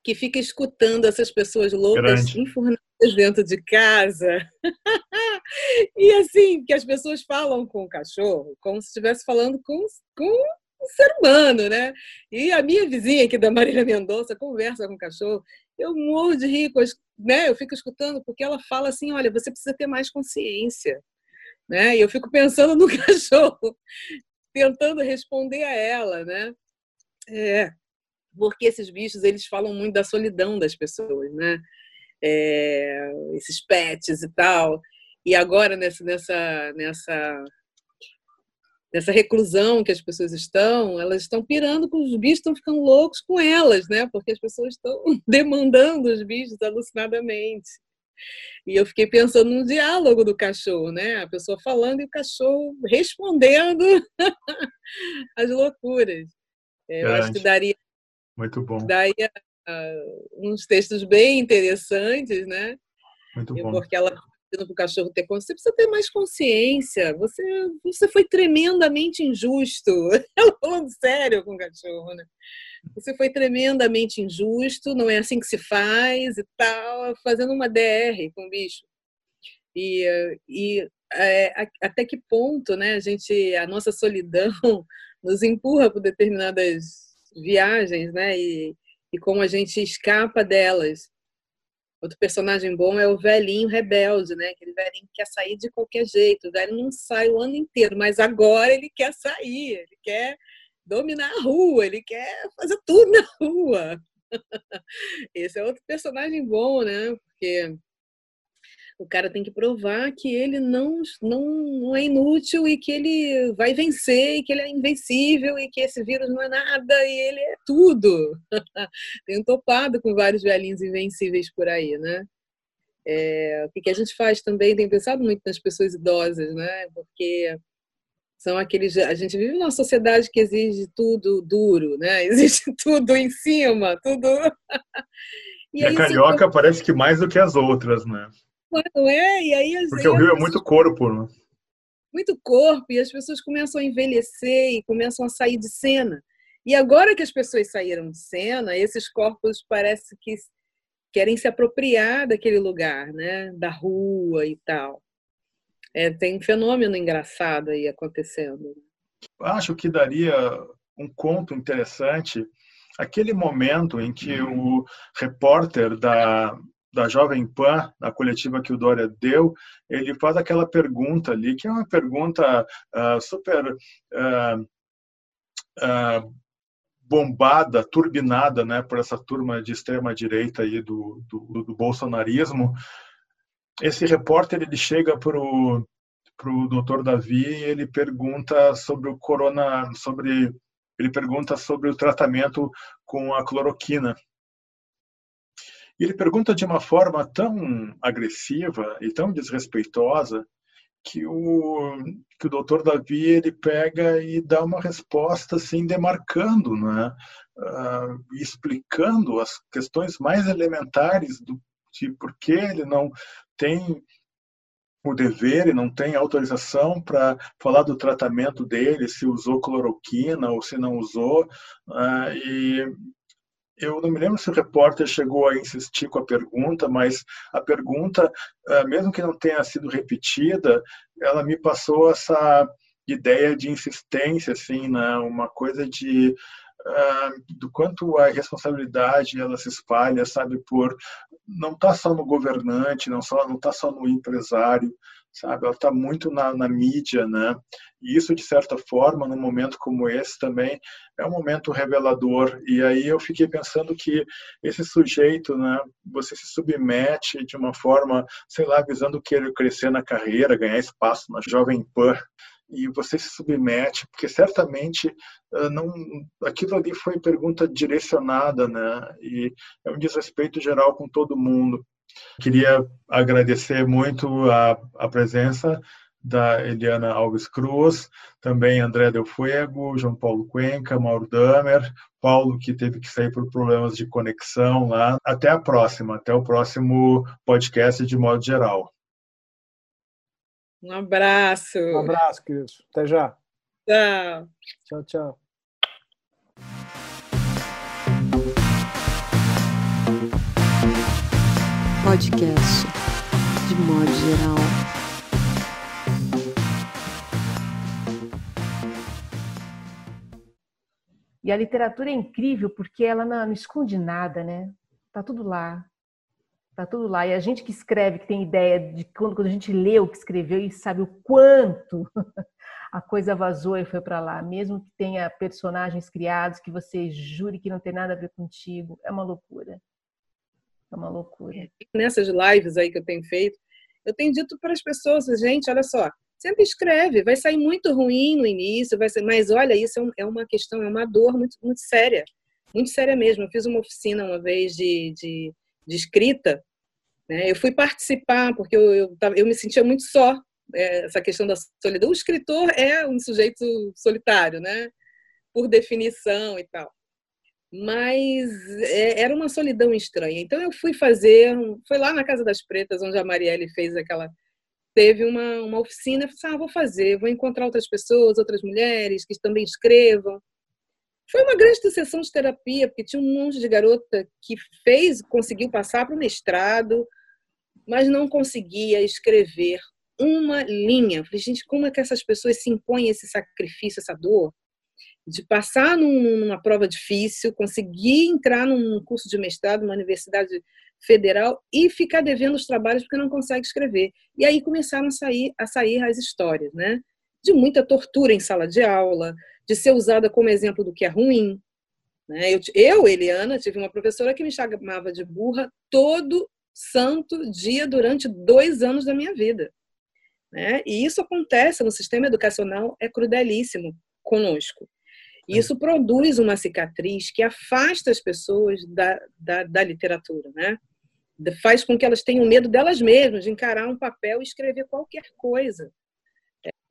que fica escutando essas pessoas loucas enfurnadas dentro de casa. e assim, que as pessoas falam com o cachorro como se estivesse falando com, com um ser humano, né? E a minha vizinha aqui da Marília Mendonça conversa com o cachorro. Eu morro de rir né, eu fico escutando porque ela fala assim, olha, você precisa ter mais consciência, né? E eu fico pensando no cachorro, tentando responder a ela, né? É, porque esses bichos eles falam muito da solidão das pessoas, né? É, esses pets e tal. E agora nessa nessa nessa nessa reclusão que as pessoas estão, elas estão pirando com os bichos, estão ficando loucos com elas, né? Porque as pessoas estão demandando os bichos alucinadamente. E eu fiquei pensando no diálogo do cachorro, né? A pessoa falando e o cachorro respondendo as loucuras. É, eu acho que daria muito bom. Daria uh, uns textos bem interessantes, né? Muito bom. Porque ela para o cachorro ter consciência, você precisa ter mais consciência. Você, você foi tremendamente injusto. Ela falando sério com o cachorro, né? Você foi tremendamente injusto, não é assim que se faz e tal, fazendo uma DR com o bicho. E, e é, até que ponto né, a, gente, a nossa solidão nos empurra por determinadas viagens, né? E, e como a gente escapa delas. Outro personagem bom é o velhinho rebelde, né? Aquele velhinho que quer sair de qualquer jeito. O velho não sai o ano inteiro, mas agora ele quer sair, ele quer dominar a rua, ele quer fazer tudo na rua. Esse é outro personagem bom, né? Porque o cara tem que provar que ele não, não, não é inútil e que ele vai vencer e que ele é invencível e que esse vírus não é nada e ele é tudo. Tenho topado com vários velhinhos invencíveis por aí, né? É, o que a gente faz também, tem pensado muito nas pessoas idosas, né? Porque são aqueles. A gente vive numa sociedade que exige tudo duro, né? Exige tudo em cima, tudo. e, e a carioca parece que mais do que as outras, né? Não é? E aí, Porque o Rio é muito corpo, né? Muito corpo, e as pessoas começam a envelhecer e começam a sair de cena. E agora que as pessoas saíram de cena, esses corpos parece que querem se apropriar daquele lugar, né? Da rua e tal. É, tem um fenômeno engraçado aí acontecendo. Acho que daria um conto interessante aquele momento em que o repórter da da Jovem Pan, na coletiva que o Dória deu, ele faz aquela pergunta ali, que é uma pergunta uh, super uh, uh, bombada, turbinada né, por essa turma de extrema-direita aí do, do, do, bolsonarismo. Esse repórter ele chega para o doutor Davi e ele pergunta sobre o corona, sobre ele pergunta sobre o tratamento com a cloroquina. E ele pergunta de uma forma tão agressiva e tão desrespeitosa que o que o doutor Davi ele pega e dá uma resposta assim demarcando, né, uh, explicando as questões mais elementares do de por que ele não tem o dever e não tem autorização para falar do tratamento dele, se usou cloroquina ou se não usou. Uh, e eu não me lembro se o repórter chegou a insistir com a pergunta, mas a pergunta, uh, mesmo que não tenha sido repetida, ela me passou essa ideia de insistência, assim, né? uma coisa de uh, do quanto a responsabilidade ela se espalha, sabe, por não está só no governante, não só não está só no empresário, sabe? Ela está muito na, na, mídia, né? E isso de certa forma, num momento como esse também é um momento revelador. E aí eu fiquei pensando que esse sujeito, né? Você se submete de uma forma, sei lá, visando querer crescer na carreira, ganhar espaço na jovem pan e você se submete, porque certamente ah, não, aquilo ali foi pergunta direcionada, né? E é um desrespeito geral com todo mundo. Queria agradecer muito a, a presença da Eliana Alves Cruz, também André Del Fuego, João Paulo Cuenca, Mauro Damer, Paulo que teve que sair por problemas de conexão lá. Até a próxima, até o próximo podcast de modo geral. Um abraço. Um abraço, querido. Até já. Tchau. Tchau, tchau. Podcast de modo geral. E a literatura é incrível porque ela não, não esconde nada, né? Tá tudo lá. Tá tudo lá. E a gente que escreve, que tem ideia de quando, quando a gente lê o que escreveu e sabe o quanto a coisa vazou e foi para lá, mesmo que tenha personagens criados que você jure que não tem nada a ver contigo, é uma loucura. É uma loucura. Nessas lives aí que eu tenho feito, eu tenho dito para as pessoas, gente, olha só, sempre escreve, vai sair muito ruim no início, vai ser, mas olha, isso é, é uma questão, é uma dor muito, muito séria, muito séria mesmo. Eu fiz uma oficina uma vez de, de de escrita, né? eu fui participar porque eu, eu, eu me sentia muito só, é, essa questão da solidão. O escritor é um sujeito solitário, né? por definição e tal. Mas é, era uma solidão estranha. Então eu fui fazer, foi lá na Casa das Pretas, onde a Marielle fez aquela teve uma, uma oficina, eu falei, assim, ah, vou fazer, vou encontrar outras pessoas, outras mulheres que também escrevam. Foi uma grande sessão de terapia, porque tinha um monte de garota que fez, conseguiu passar para o mestrado, mas não conseguia escrever uma linha. Falei, gente, como é que essas pessoas se impõem esse sacrifício, essa dor? De passar numa prova difícil, conseguir entrar num curso de mestrado, numa universidade federal e ficar devendo os trabalhos porque não consegue escrever. E aí começaram a sair, a sair as histórias, né? De muita tortura em sala de aula, de ser usada como exemplo do que é ruim. Né? Eu, eu, Eliana, tive uma professora que me chamava de burra todo santo dia durante dois anos da minha vida. Né? E isso acontece no sistema educacional, é crudelíssimo conosco. E isso produz uma cicatriz que afasta as pessoas da, da, da literatura, né? Faz com que elas tenham medo delas mesmas, de encarar um papel e escrever qualquer coisa.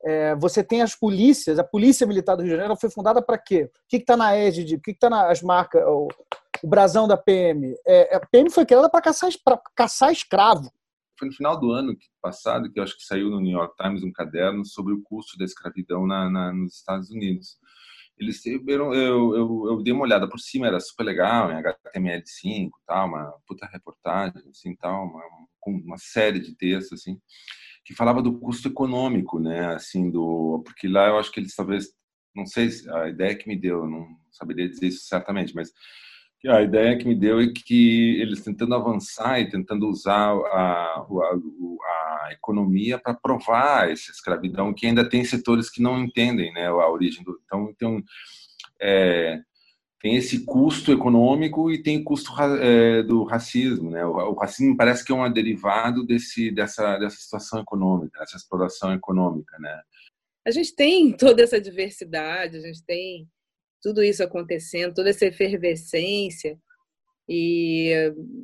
É, você tem as polícias, a Polícia Militar do Rio de Janeiro foi fundada para quê? O que está na EGD? O que está nas marcas, o, o, brasão da PM? É, a PM foi criada para caçar, caçar escravo. Foi no final do ano passado que eu acho que saiu no New York Times um caderno sobre o custo da escravidão na, na, nos Estados Unidos. Eles eu, eu, eu, eu, dei uma olhada por cima, era super legal, em HTML5, tal, uma puta reportagem, assim, tal, uma, uma série de textos, assim que falava do custo econômico, né? Assim, do porque lá eu acho que eles talvez não sei a ideia que me deu, não saberia dizer isso certamente, mas A ideia que me deu é que eles tentando avançar e tentando usar a, a, a economia para provar essa escravidão, que ainda tem setores que não entendem né, a origem do. Então, tem, é, tem esse custo econômico e tem o custo é, do racismo. Né? O, o, racismo parece que é um derivado desse, dessa, dessa situação econômica, dessa exploração econômica. Né? A gente tem toda essa diversidade, a gente tem tudo isso acontecendo, toda essa efervescência. E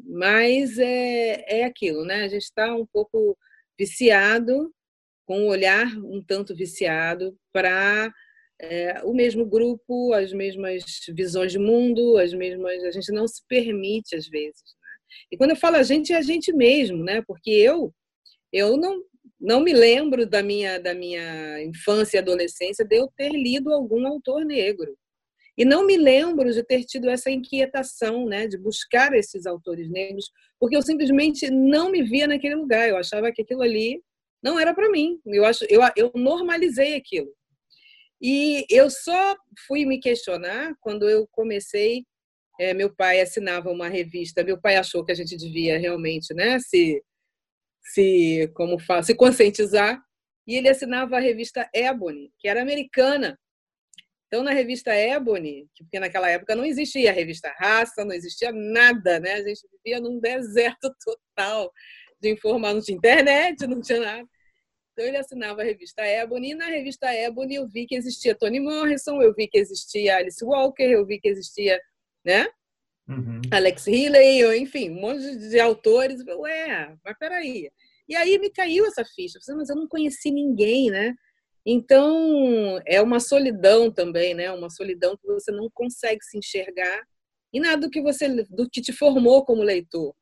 mas é, é aquilo, né? A gente está um pouco viciado, com um olhar um tanto viciado para é, o mesmo grupo, as mesmas visões de mundo, as mesmas. A gente não se permite às vezes. Né? E quando eu falo a gente, é a gente mesmo, né? Porque eu eu não não me lembro da minha da minha infância e adolescência de eu ter lido algum autor negro. E não me lembro de ter tido essa inquietação, né, de buscar esses autores negros, porque eu simplesmente não me via naquele lugar. Eu achava que aquilo ali não era para mim. Eu acho, eu, eu normalizei aquilo. E eu só fui me questionar quando eu comecei. É, meu pai assinava uma revista. Meu pai achou que a gente devia realmente, né, se, se como fala, se conscientizar. E ele assinava a revista Ebony, que era americana. Então, na revista Ebony, porque naquela época não existia a revista Raça, não existia nada, né? A gente vivia num deserto total de informar, não tinha internet, não tinha nada. Então, ele assinava a revista Ebony, e na revista Ebony eu vi que existia Toni Morrison, eu vi que existia Alice Walker, eu vi que existia, né? Uhum. Alex Healy, enfim, um monte de autores. Ué, mas peraí. E aí me caiu essa ficha. Mas eu não conheci ninguém, né? Então, é uma solidão também, né? Uma solidão que você não consegue se enxergar em nada do que você do que te formou como leitor.